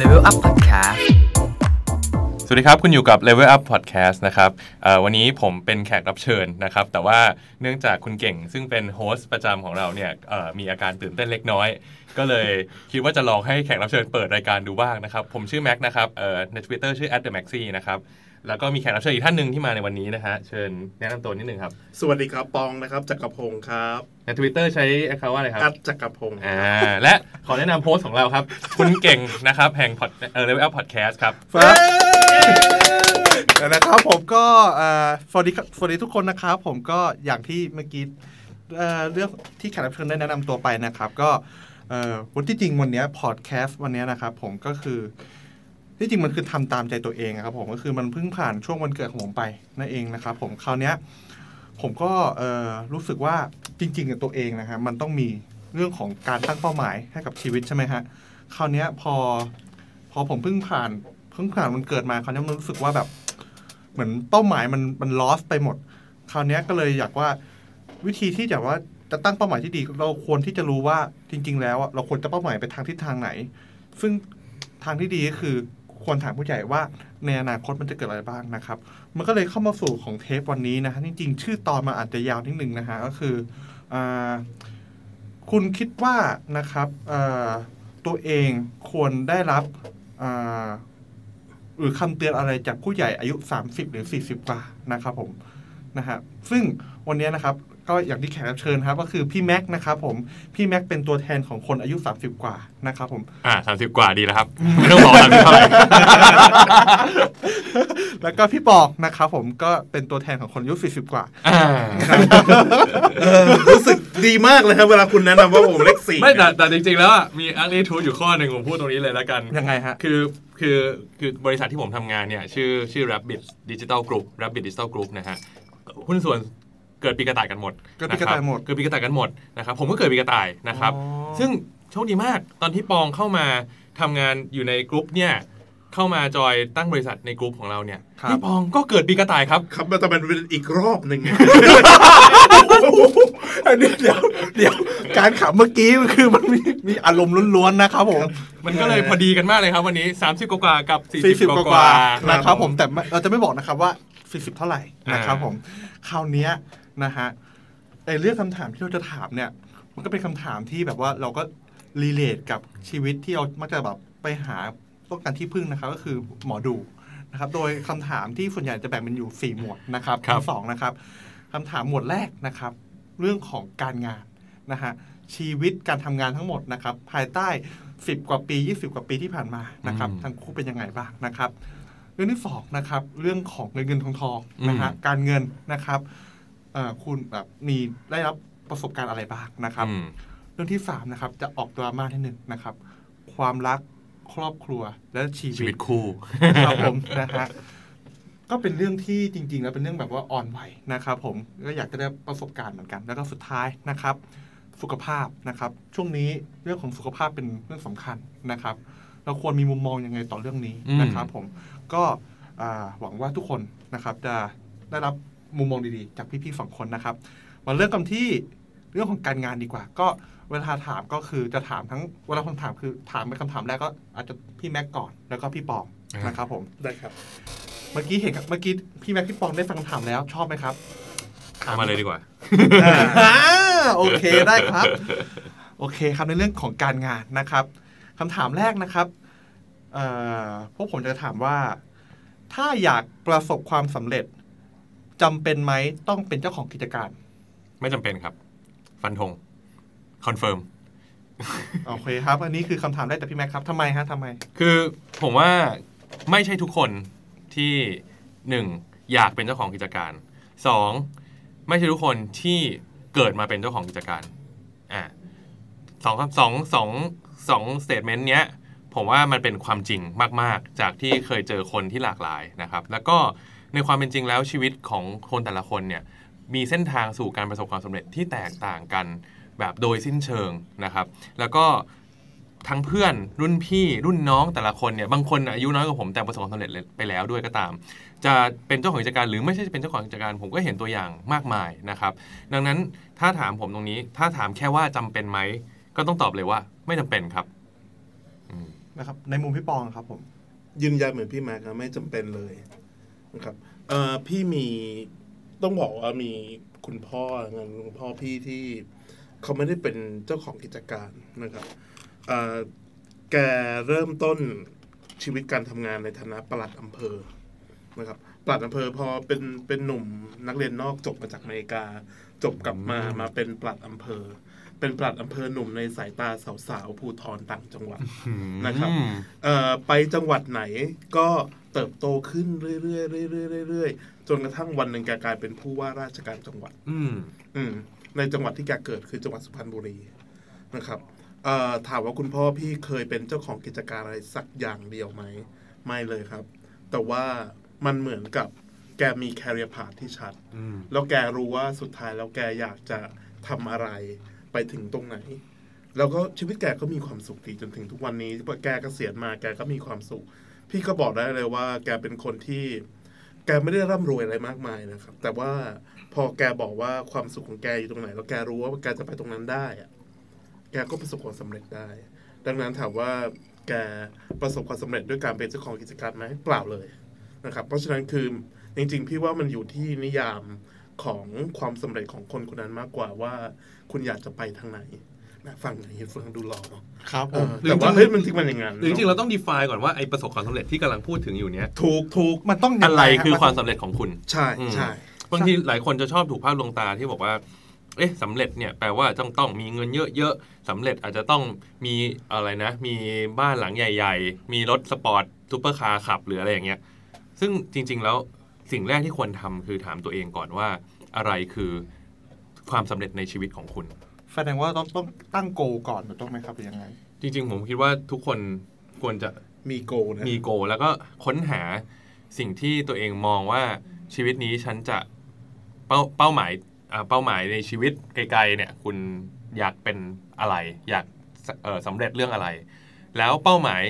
Level Up Podcast สวัสดีครับ คุณอยู่กับ Level Up Podcast นะครับวันนี้ผมเป็นแขกรับเชิญนะครับ แต่ว่าเนื่องจากคุณเก่งซึ่งเป็นโฮสต์ประจำของเราเนี่ยมีอาการตื่นเต้นเล็กน้อย ก็เลยคิดว่าจะลองให้แขกรับเชิญเปิดรายการดูบ้างนะครับ ผมชื่อแม็กนะครับเอ่อใน Twitter ชื่อ @themaxi นะครับ แล้วก็มีแขกรับเชิญอีกท่านหนึ่งที่มาในวันนี้นะฮะเชิญแนะนำตัวนิดนึงครับ สวัสดีครับปองนะครับจักรพงศ์ครับใน Twitter ใช้ account ว่าอะไรครับอัดจักรพงศ์อ่าและขอแนะนำโฮสต์ของเราครับ คุณเก่งนะครับแห่ง pod เอ่อ Level Up Podcast ครับครับเดี๋ยวนะครับผมก็เอ่อสวัสดีครับสวัสดีทุกคนนะครับ ผมก็อย่างที่เมื่อกี้เอ่อเรื่องที่แขกรับเชิญได้แนะนำตัวไปนะครับ ก็เอ่อวันที่จริงวันเนี้พอดแคสต์วันเนี้ยนะครับ ผมก็คือ ที่จริงมันคือทำตามใจตัวเองอะครับผมก็คือมันเพิ่งผ่านช่วงวันเกิดของผมไปนั่นเองนะครับ ผมคราวเนี้ยผมก็รู้สึกว่าจริงๆกับตัวเองนะครับมันต้องมีเรื่องของการตั้งเป้าหมายให้กับชีวิตใช่ไหมฮะคราวเนี้ยพอพอผมเพิ่งผ่านเพิ่งผ่านมันเกิดมาคราวนี้มันรู้สึกว่าแบบ เหมือนเป้าหมายมันมันลอสไปหมด คราวนี้ก็เลยอยากว่าวิธีที่จะว่าจะตั้งเป้าหมายที่ดีเราควรที่จะรู้ว่าจริง ๆ แล้วเราควรจะเป้าหมายไปทางทิศทางไหน ซึ่งทางที่ดีก็คือ ควรถามผู้ใหญ่ว่าในอนาคตมันจะเกิดอะไรบ้างนะครับ มันก็เลยเข้ามาสู่ของเทปวันนี้นะฮะจริงๆชื่อตอนมาอาจจะยาวนิดนึงนะฮะก็คืออคุณคิดว่านะครับตัวเองควรได้รับหรือคำเตือนอะไรจากผู้ใหญ่อายุ 30 หรือ 40 กว่านะครับผมนะฮะซึ่งวันนี้นะครับ ก็อย่างที่แขกรับเชิญครับ ก็คือพี่แม็กซ์นะครับผมพี่แม็กซ์เป็นตัวแทนของคนอายุ 30 กว่านะครับผมอ่าสามสิบกว่าดีแล้วครับ ไม่ต้องบอกสามสิบเท่าไหร่แล้วก็พี่ปอกนะครับผมก็เป็นตัวแทนของคนอายุ 40 กว่าอ่าเออรู้สึกดีมากเลยครับเวลาคุณแนะนำว่าผมเลขสี่ไม่แต่แต่จริงๆแล้วอะมีอันนี้ทูอยู่ข้อหนึ่งผมพูดตรงนี้เลยแล้วกัน ยังไงฮะ คือคือคือบริษัทที่ผมทำงานเนี่ย ชื่อชื่อ Rabbit Digital Group Rabbit Digital Group นะฮะหุ้นส่วน เกิดปีกระต่ายกันหมดเกิดปีกระต่ายหมดนคบเกิดปีกระต่ายกันหมดนะครับผมก็เกิดปีกระต่ายนะครับอ๋อซึ่งโชคดีมากตอนที่ปองเข้ามาทำงานอยู่ในกลุ่มเนี่ยเข้ามาจอยตั้งบริษัทในกลุ่มของเราเนี่ยพี่ปองก็เกิดปีกระต่ายครับครับแต่มันเป็นอีกรอบหนึ่งอันนี้เดี๋ยวเดี๋ยวการขำเมื่อกี้มันคือมันมีมีอารมณ์ล้วนๆนะครับผม มันก็เลยพอดีกันมากเลยครับวันนี้ 30 กว่าๆกับสี่สิบ40กกว่าว่าๆนะครับผมแต่ไม่เราจะไม่บอกนะครับว่าสี่สิบเท่าไหร่นะครับอ่าผมคราวเนี้ย นะฮะไอเรื่องคำถามที่เราจะถามเนี่ย มันก็เป็นคำถามที่แบบว่าเราก็รีเลทกับชีวิตที่เรามักจะแบบไปหาต้องการที่พึ่งนะครับ ก็คือหมอดูนะครับ โดยคำถามที่ส่วนใหญ่จะแบ่งเป็นอยู่สี่หมวดนะครับครับทั้งสองนะครับคำถามหมวดแรกนะครับ เรื่องของการงานนะฮะชีวิตการทำงานทั้งหมดนะครับ ภายใต้ 10 กว่าปี 20 กว่าปีที่ผ่านมานะครับอืมทั้งคู่เป็นยังไงบ้างนะครับ เรื่องที่สองนะครับ เรื่องของเงินเงินทองทองนะฮะอืมการเงินนะครับเอ่อ คุณแบบมีได้รับประสบการณ์อะไรบ้างนะครับอืมเรื่องที่สามนะครับ จะออกดราม่าที่หนึ่งนะครับ ความรักครอบครัวและชีชีวิวิตตคู่ครับผมนะฮะก็เป็นเรื่องที่จริง ๆ แล้วเป็นเรื่องแบบว่าอ่อนไหวนะครับ ผมก็อยากจะได้ประสบการณ์เหมือนกัน แล้วก็สุดท้ายนะครับ สุขภาพนะครับ ช่วงนี้เรื่องของสุขภาพเป็นเรื่องสำคัญนะครับ เราควรมีมุมมองยังไงต่อเรื่องนี้อืมนะครับ ผมก็อ่าหวังว่าทุกคนนะครับ จะได้รับ มุมมองดีๆ จากพี่ๆสองคนนะครับมาเริ่มกันที่เรื่องของการงานดีกว่า ก็เวลาถามก็คือจะถามทั้งเวลาคำถามคือถามเป็นคำถามแรกก็อาจจะพี่แม็กก่อนแล้วก็พี่ปองอ่านนะครับผมได้ครับ เมื่อกี้เห็นเมื่อกี้พี่แม็กพี่ปองได้ฟังคำถามแล้วชอบไหมครับเอามาเลยดีกว่าอ่าโอเคได้ครับ โอเคครับในเรื่องของการงานนะครับคำถามแรกนะครับเอ่อพวกผมจะถามว่า ถ้าอยากประสบความสำเร็จ จำเป็นไหมต้องเป็นเจ้าของกิจการ ไม่จำเป็นครับ ฟันธง confirmโอเคครับ อันนี้คือคำถามแรกจากพี่แม็กครับทำไมฮะทำไม คือผมว่าไม่ใช่ทุกคนที่หนึ่งอยากเป็นเจ้าของกิจการสองไม่ใช่ทุกคนที่เกิดมาเป็นเจ้าของกิจการอ่าสองสองสองสอง statement เนี้ยผมว่ามันเป็นความจริงมาก ๆ จากที่เคยเจอคนที่หลากหลายนะครับ แล้วก็ ในความเป็นจริงแล้วชีวิตของคนแต่ละคนเนี่ยมีเส้นทางสู่การประสบความสำเร็จที่แตกต่างกันแบบโดยสิ้นเชิงนะครับ แล้วก็ทั้งเพื่อนรุ่นพี่รุ่นน้องแต่ละคนเนี่ยบางคนอายุน้อยกว่าผมแต่ประสบความสำเร็จไปแล้วด้วยก็ตาม จะเป็นเจ้าของกิจการหรือไม่ใช่เป็นเจ้าของกิจการผมก็เห็นตัวอย่างมากมายนะครับ ดังนั้นถ้าถามผมตรงนี้ ถ้าถามแค่ว่าจำเป็นไหมก็ต้องตอบเลยว่าไม่จำเป็นครับนะครับในมุมพี่ปองครับผมยืนยันเหมือนพี่แม็กนะไม่จำเป็นเลย นะครับเอ่อพี่มีต้องบอกว่ามีคุณพ่องานคุณพ่อพี่ที่เขาไม่ได้เป็นเจ้าของกิจการนะครับเอ่อแกเริ่มต้นชีวิตการทำงานในฐานะปลัดอำเภอนะครับปลัดอำเภอพอเป็นเป็นหนุ่มนักเรียนนอกจบมาจากอเมริกา จบกลับมาอืมมาเป็นปลัดอำเภอ เป็นปลัดอำเภอหนุ่มในสายตาสาวๆภูทรต่างจังหวัดนะครับอืมเอ่อไปจังหวัดไหนก็ เติบโตขึ้นเรื่อยๆเรื่อยๆเรื่อยๆจนกระทั่งวันหนึ่งแกกลายเป็นผู้ว่าราชการจังหวัด อืม อืม ในจังหวัดที่แกเกิดคือจังหวัดสุพรรณบุรีนะครับเอ่อถามว่าคุณพ่อพี่เคยเป็นเจ้าของกิจการอะไรสักอย่างเดียวไหมไม่เลยครับ แต่ว่ามันเหมือนกับแกมีแคริเอร์พาที่ชัด อืม แล้วแกรู้ว่าสุดท้ายแล้วแกอยากจะทำอะไรไปถึงตรงไหน แล้วก็ชีวิตแกก็มีความสุขดีจนถึงทุกวันนี้พอแกเกษียณมาแกก็มีความสุข พี่ก็บอกได้เลยว่า แกเป็นคนที่ แกไม่ได้ร่ำรวยอะไรมากมายนะครับ แต่ว่าพอแกบอกว่าความสุขของแกอยู่ตรงไหน แล้วแกรู้ว่าแกจะไปตรงนั้นได้อะแกก็ประสบความสำเร็จได้ ดังนั้นถามว่าแกประสบความสำเร็จด้วยการเป็นเจ้าของกิจการไหมเปล่าเลยนะครับ เพราะฉะนั้นคือจริง ๆ พี่ว่ามันอยู่ที่นิยามของความสำเร็จของคนคนนั้นมากกว่าว่า คุณอยากจะไปทางไหน ฟังอย่างนี้ฟังดูหล่อเนาะครับเอผมอแต่ว่าเฮ้ยมันจริงมันอย่างนั้นหรือจริงๆเราต้อง define ก่อนว่าไอ้ประสบความสำเร็จที่กำลังพูดถึงอยู่เนี้ยถูกถูกมันต้องยังอะไรคือความสำเร็จของคุณ ใช่อืมใช่บางทีหลายคนจะชอบถูกภาพลวงตาที่บอกว่าเอ๊ะสำเร็จเนี่ยแปลว่าต้องต้องมีเงินเยอะๆสำเร็จอาจจะต้องมีอะไรนะ มีบ้านหลังใหญ่ ๆ มีรถสปอร์ตซูเปอร์คาร์ขับหรืออะไรอย่างเงี้ย ซึ่งจริง ๆ แล้วสิ่งแรกที่ควรทำคือถามตัวเองก่อนว่า อะไรคือความสำเร็จในชีวิตของคุณ แสดงว่าต้องต้องตั้งโกก่อนถูกต้องไหมครับหรือยังไง จริง ๆ ผมคิดว่าทุกคนควรจะมีโกนะมีโกแล้วก็ค้นหาสิ่งที่ตัวเองมองว่าชีวิตนี้ฉันจะเป้าเป้าหมายอ่าเป้าหมายในชีวิตไกลๆเนี่ย คุณอยากเป็นอะไร อยากสเอ่อสำเร็จเรื่องอะไร แล้วเป้าหมาย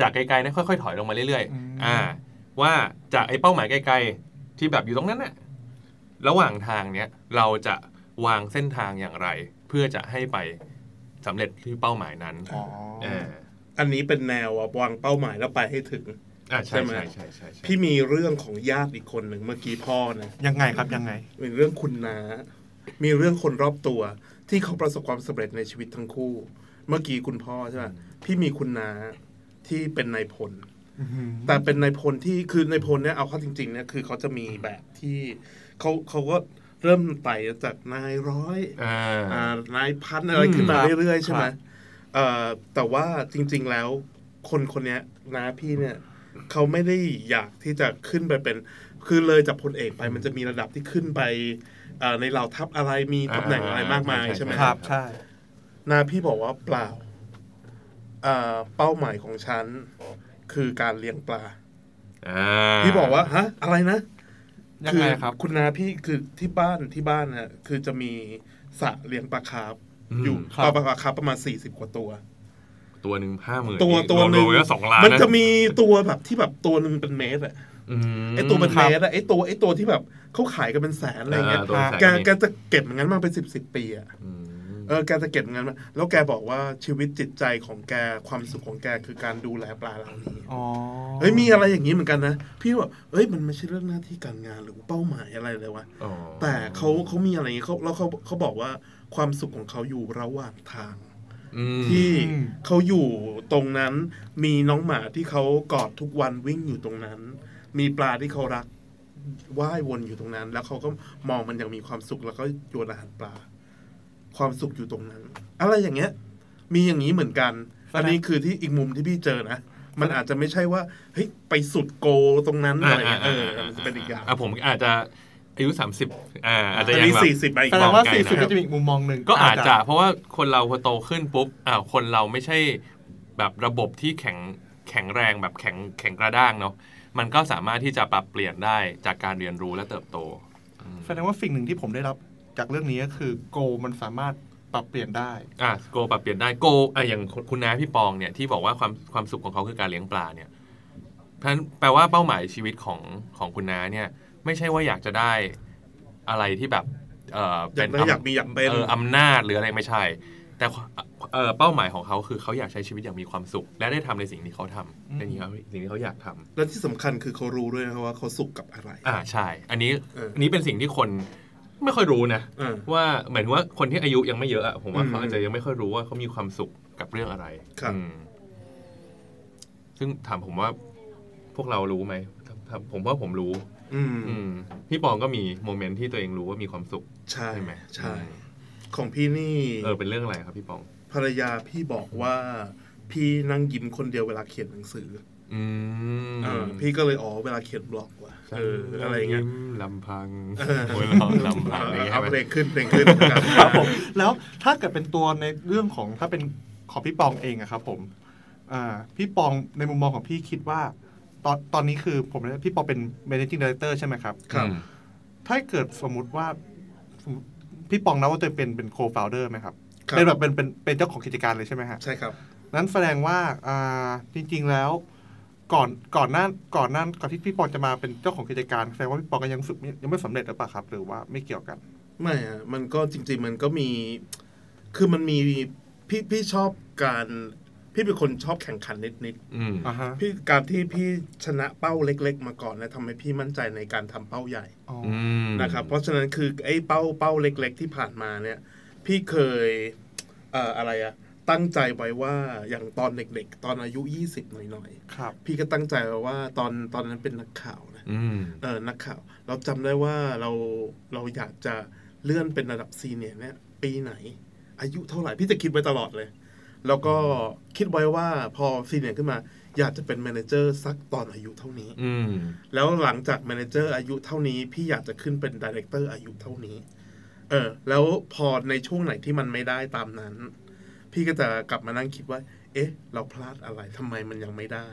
จากไกลๆเนี่ยค่อยๆ ถอยลงมาเรื่อยอืมๆอ่า ว่าจากไอ้เป้าหมายไกลๆที่แบบอยู่ตรงนั้นน่ะระหว่างทางเนี้ยเราจะวางเส้นทางอย่างไรเพื่อจะให้ไปสำเร็จที่เป้าหมายนั้นอ๋อเอออันนี้เป็นแนวอะวางเป้าหมายแล้วไปให้ถึงอ่าใช่ใช่ไหมใช่ใช่ใช่ใช่พี่มีเรื่องของญาติอีกคนหนึ่งเมื่อกี้พ่อนะยังไงครับยังไงมีเรื่องคุณน้ามีเรื่องคนรอบตัว ที่เขาประสบความสำเร็จในชีวิตทั้งคู่ เมื่อกี้คุณพ่อใช่ไหมพี่มีคุณน้าที่เป็นนายพลแต่เป็นนายพลที่คือนายพลเนี่ยเอาเข้าจริงๆเนี่ยคือเขาจะมีแบบที่เขาเขาก็ เริ่มไต่จากนายร้อยอ่าอ่านายพันอะไรขึ้นมาครับเรื่อยๆใช่ไหมครับเอ่อแต่ว่าจริง ๆแล้วคนคนเนี้ยนาพี่เนี่ยเขาไม่ได้อยากที่จะขึ้นไปเป็น คือเลยจากพลเอกไปมันจะมีระดับที่ขึ้นไปเอ่อในเหล่าทัพอะไรมีตำแหน่งอะไรมากมายใช่ไหมครับใช่นาพี่บอกว่าเปล่าเอ่อเป้าหมายของฉันคือการเลี้ยงปลาอ่าพี่บอกว่าฮะอะไรนะ ยังไงครับ คุณนาพี่คือที่บ้านที่บ้านนะคือจะมีสระเลี้ยงปลาคาร์ฟมอยู่ครับปลาปลาคาร์ฟประมาณสี่สิบกว่าตัว ตัวหนึ่งห้าหมื่นตัวตัวหนึ่งก็สองล้านมันจะมีตัวแบบที่แบบตัวหนึ่งเป็นเมตรอะมไอตัวเป็นเมตรอะไอตัวไอตัวที่แบบเขาขายกันเป็นแสนอะไรเงี้ยาตัวสายแกนี่แกจะเก็บอย่างนั้นมาเป็นสิบสิบปีอะอืม เออแกจะเก็บอย่างนั้นมาแล้วแกบอกว่าชีวิตจิตใจของแกความสุขของแกคือการดูแลปลาเหล่านี้อ๋อเฮ้ยมีอะไรอย่างนี้เหมือนกันนะ พี่ว่าเอ้ยมันไม่ใช่เรื่องหน้าที่การงานหรือเป้าหมายอะไรเลยวะอ๋อแต่เขาเขามีอะไรอย่างนี้เขาแล้วเขาเขาบอกว่าความสุขของเขาอยู่ระหว่างทางอืมที่เขาอยู่ตรงนั้น มีน้องหมาที่เขากอดทุกวันวิ่งอยู่ตรงนั้น มีปลาที่เขารักว่ายวนอยู่ตรงนั้น แล้วเขาก็มองมันอย่างมีความสุขแล้วก็โยนอาหารปลา ความสุขอยู่ตรงนั้น อะไรอย่างเงี้ย มีอย่างนี้เหมือนกัน อันนี้คือที่อีกมุมที่พี่เจอนะ มันอาจจะไม่ใช่ว่าเฮ้ยไปสุดโกตรงนั้นอะไรเงี้ยเออมันจะเป็นอีกอย่างอะผมอาจจะอายุสามสิบอ่าอาจจะอันยังนี้แบบสี่สิบไปอีกแสดมองงว่าไกลสี่นะสิบก็จะมีอีกมุมมองหนึ่งก็อาจจะเพราะว่าคนเราพอโตขึ้นปุ๊บอ้าวคนเราไม่ใช่แบบระบบที่แข็งแข็งแรงแบบแข็งแข็งกระด้างเนาะมันก็สามารถที่จะปรับเปลี่ยนได้จากการเรียนรู้และเติบโตอืมแสดงว่าสิ่งหนึ่งที่ผมได้รับ จากเรื่องนี้ก็คือโกมันสามารถปรับเปลี่ยนได้อะโกปรับเปลี่ยนได้โกอะอย่างคุณน้าพี่ปองเนี่ยที่บอกว่าความความสุขของเขาคือการเลี้ยงปลาเนี่ยเพราะฉะนั้นแปลว่าเป้าหมายชีวิตของของคุณน้าเนี่ย ไม่ใช่ว่าอยากจะได้อะไรที่แบบเอออยากได้อยากมีอยากเป็นเอออำนาจหรืออะไรไม่ใช่ แต่เอ่อเป้าหมายของเขาคือเขาอยากใช้ชีวิตอย่างมีความสุข และได้ทำในสิ่งที่เขาทำในนี้เขาสิ่งที่เขาอยากทำและที่สำคัญคือเขารู้ด้วยนะครับว่าเขาสุขกับอะไร อ่าใช่ อันนี้เอออัอันนี้เป็นสิ่งที่คน ไม่ค่อยรู้นะเออ ว่าหมายถึงว่าคนที่อายุยังไม่เยอะอะผมว่าอืมเขาอาจจะยังไม่ค่อยรู้ว่าเขามีความสุขกับเรื่องอะไรครับ อืมซึ่งถามผมว่าพวกเรารู้ไหมถ้าผมว่าผมรู้ อืมอืมพี่ปองก็มีโมเมนต์ที่ตัวเองรู้ว่ามีความสุข ใช่ใช่ไหม ใช่ ของพี่นี่ เออเป็นเรื่องอะไรครับพี่ปอง ภรรยาพี่บอกว่าพี่นั่งยิ้มคนเดียวเวลาเขียนหนังสืออืมอเออพี่ก็เลยอ๋อเวลาเขียนบล็อกว่ะ เอออะไรอย่างเงี้ยมลำพังเออโวยร้องลำพังอะไรอย่างเงี้ยเอาใช่ไหเพมลงขึ้นเพลงขึ้นกันครับผมแล้วถ้าเกิดเป็นตัวในเรื่องของถ้าเป็นของพี่ปองเองอะครับ ผมอ่าพี่ปองในมุมมองของพี่คิดว่า ตอนตอนนี้คือผมพี่ปองเป็น managing director ใช่ไหมครับครับอืมถ้าเกิดสมมุติว่าสมมุติพี่ปองนะว่าตัวเองเป็นเป็น co-founder ไหมครับครับเป็นแบบเป็นเป็นเป็นเจ้าของกิจการเลยใช่ไหมฮะใช่ครับนั้นแสดงว่าอ่าจริง ๆ แล้ว ก่อนก่อนหน้าก่อนหน้าก่อนที่พี่ปองจะมาเป็นเจ้าของกิจการแสดงว่าพี่ปองก็ยังรู้สึกไม่ยังไม่สำเร็จหรือเปล่าครับ หรือว่าไม่เกี่ยวกัน ไม่อะมันก็จริง ๆ มันก็มี คือมันมีพี่พี่ชอบการพี่เป็นคนชอบแข่งขันนิดอืมอ่าฮะๆพี่การที่พี่ชนะเป้าเล็ก ๆ มาก่อนเนะทำให้พี่มั่นใจในการทำเป้าใหญ่อ๋ออืมนะครับเพราะฉะนั้นคือไอ้เป้าเป้าเล็ก ๆ ที่ผ่านมาเนี่ย พี่เคยเอ่ออะไรอะ ตั้งใจไว้ว่าอย่างตอนเด็กๆ ตอนอายุ 20 หน่อยครับๆพี่ก็ตั้งใจไว้ว่าตอนตอนนั้นเป็นนักข่าวนะอืมเออนักข่าว เราจำได้ว่าเราเราอยากจะเลื่อนเป็นระดับ senior เนี่ยปีไหน อายุเท่าไหร่พี่จะคิดไว้ตลอดเลย แล้วก็คิดไว้ว่าพอ senior ขึ้นมา อยากจะเป็น manager สักตอนอายุเท่านี้ อืมแล้วหลังจาก manager อายุเท่านี้ พี่อยากจะขึ้นเป็น director อายุเท่านี้ เออ แล้วพอในช่วงไหนที่มันไม่ได้ตามนั้น พี่ก็จะกลับมานั่งคิดว่า เอ๊ะ เราพลาดอะไรทำไมมันยังไม่ได้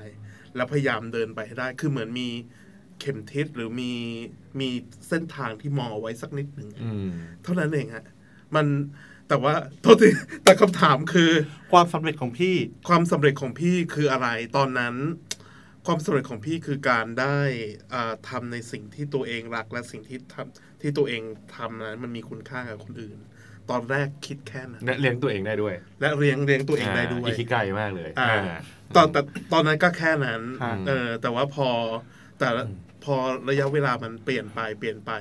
แล้วพยายามเดินไปให้ได้ คือเหมือนมีเข็มทิศหรือมีมีเส้นทางที่มองเอาไว้สักนิดหนึ่งอืมเท่านั้นเองฮะมันแต่ว่าโทษทีแต่คำถามคือ ความสำเร็จของพี่ ความสำเร็จของพี่คืออะไรตอนนั้น ความสำเร็จของพี่คือการได้อ่าทำในสิ่งที่ตัวเองรักและสิ่งที่ทำที่ตัวเองทำนั้นมันมีคุณค่ากับคนอื่น ตอนแรกคิดแค่นั้นและเลี้ยงตัวเองได้ด้วย และเลี้ยงเลี้ยงตัวเองได้ด้วยอีกไกลมากเลยอ่าอ่าตอนแต่ตอนนั้นก็แค่นั้นครับเออแต่ว่าพอแต่ละพอระยะเวลามันเปลี่ยนไปเปลี่ยนไป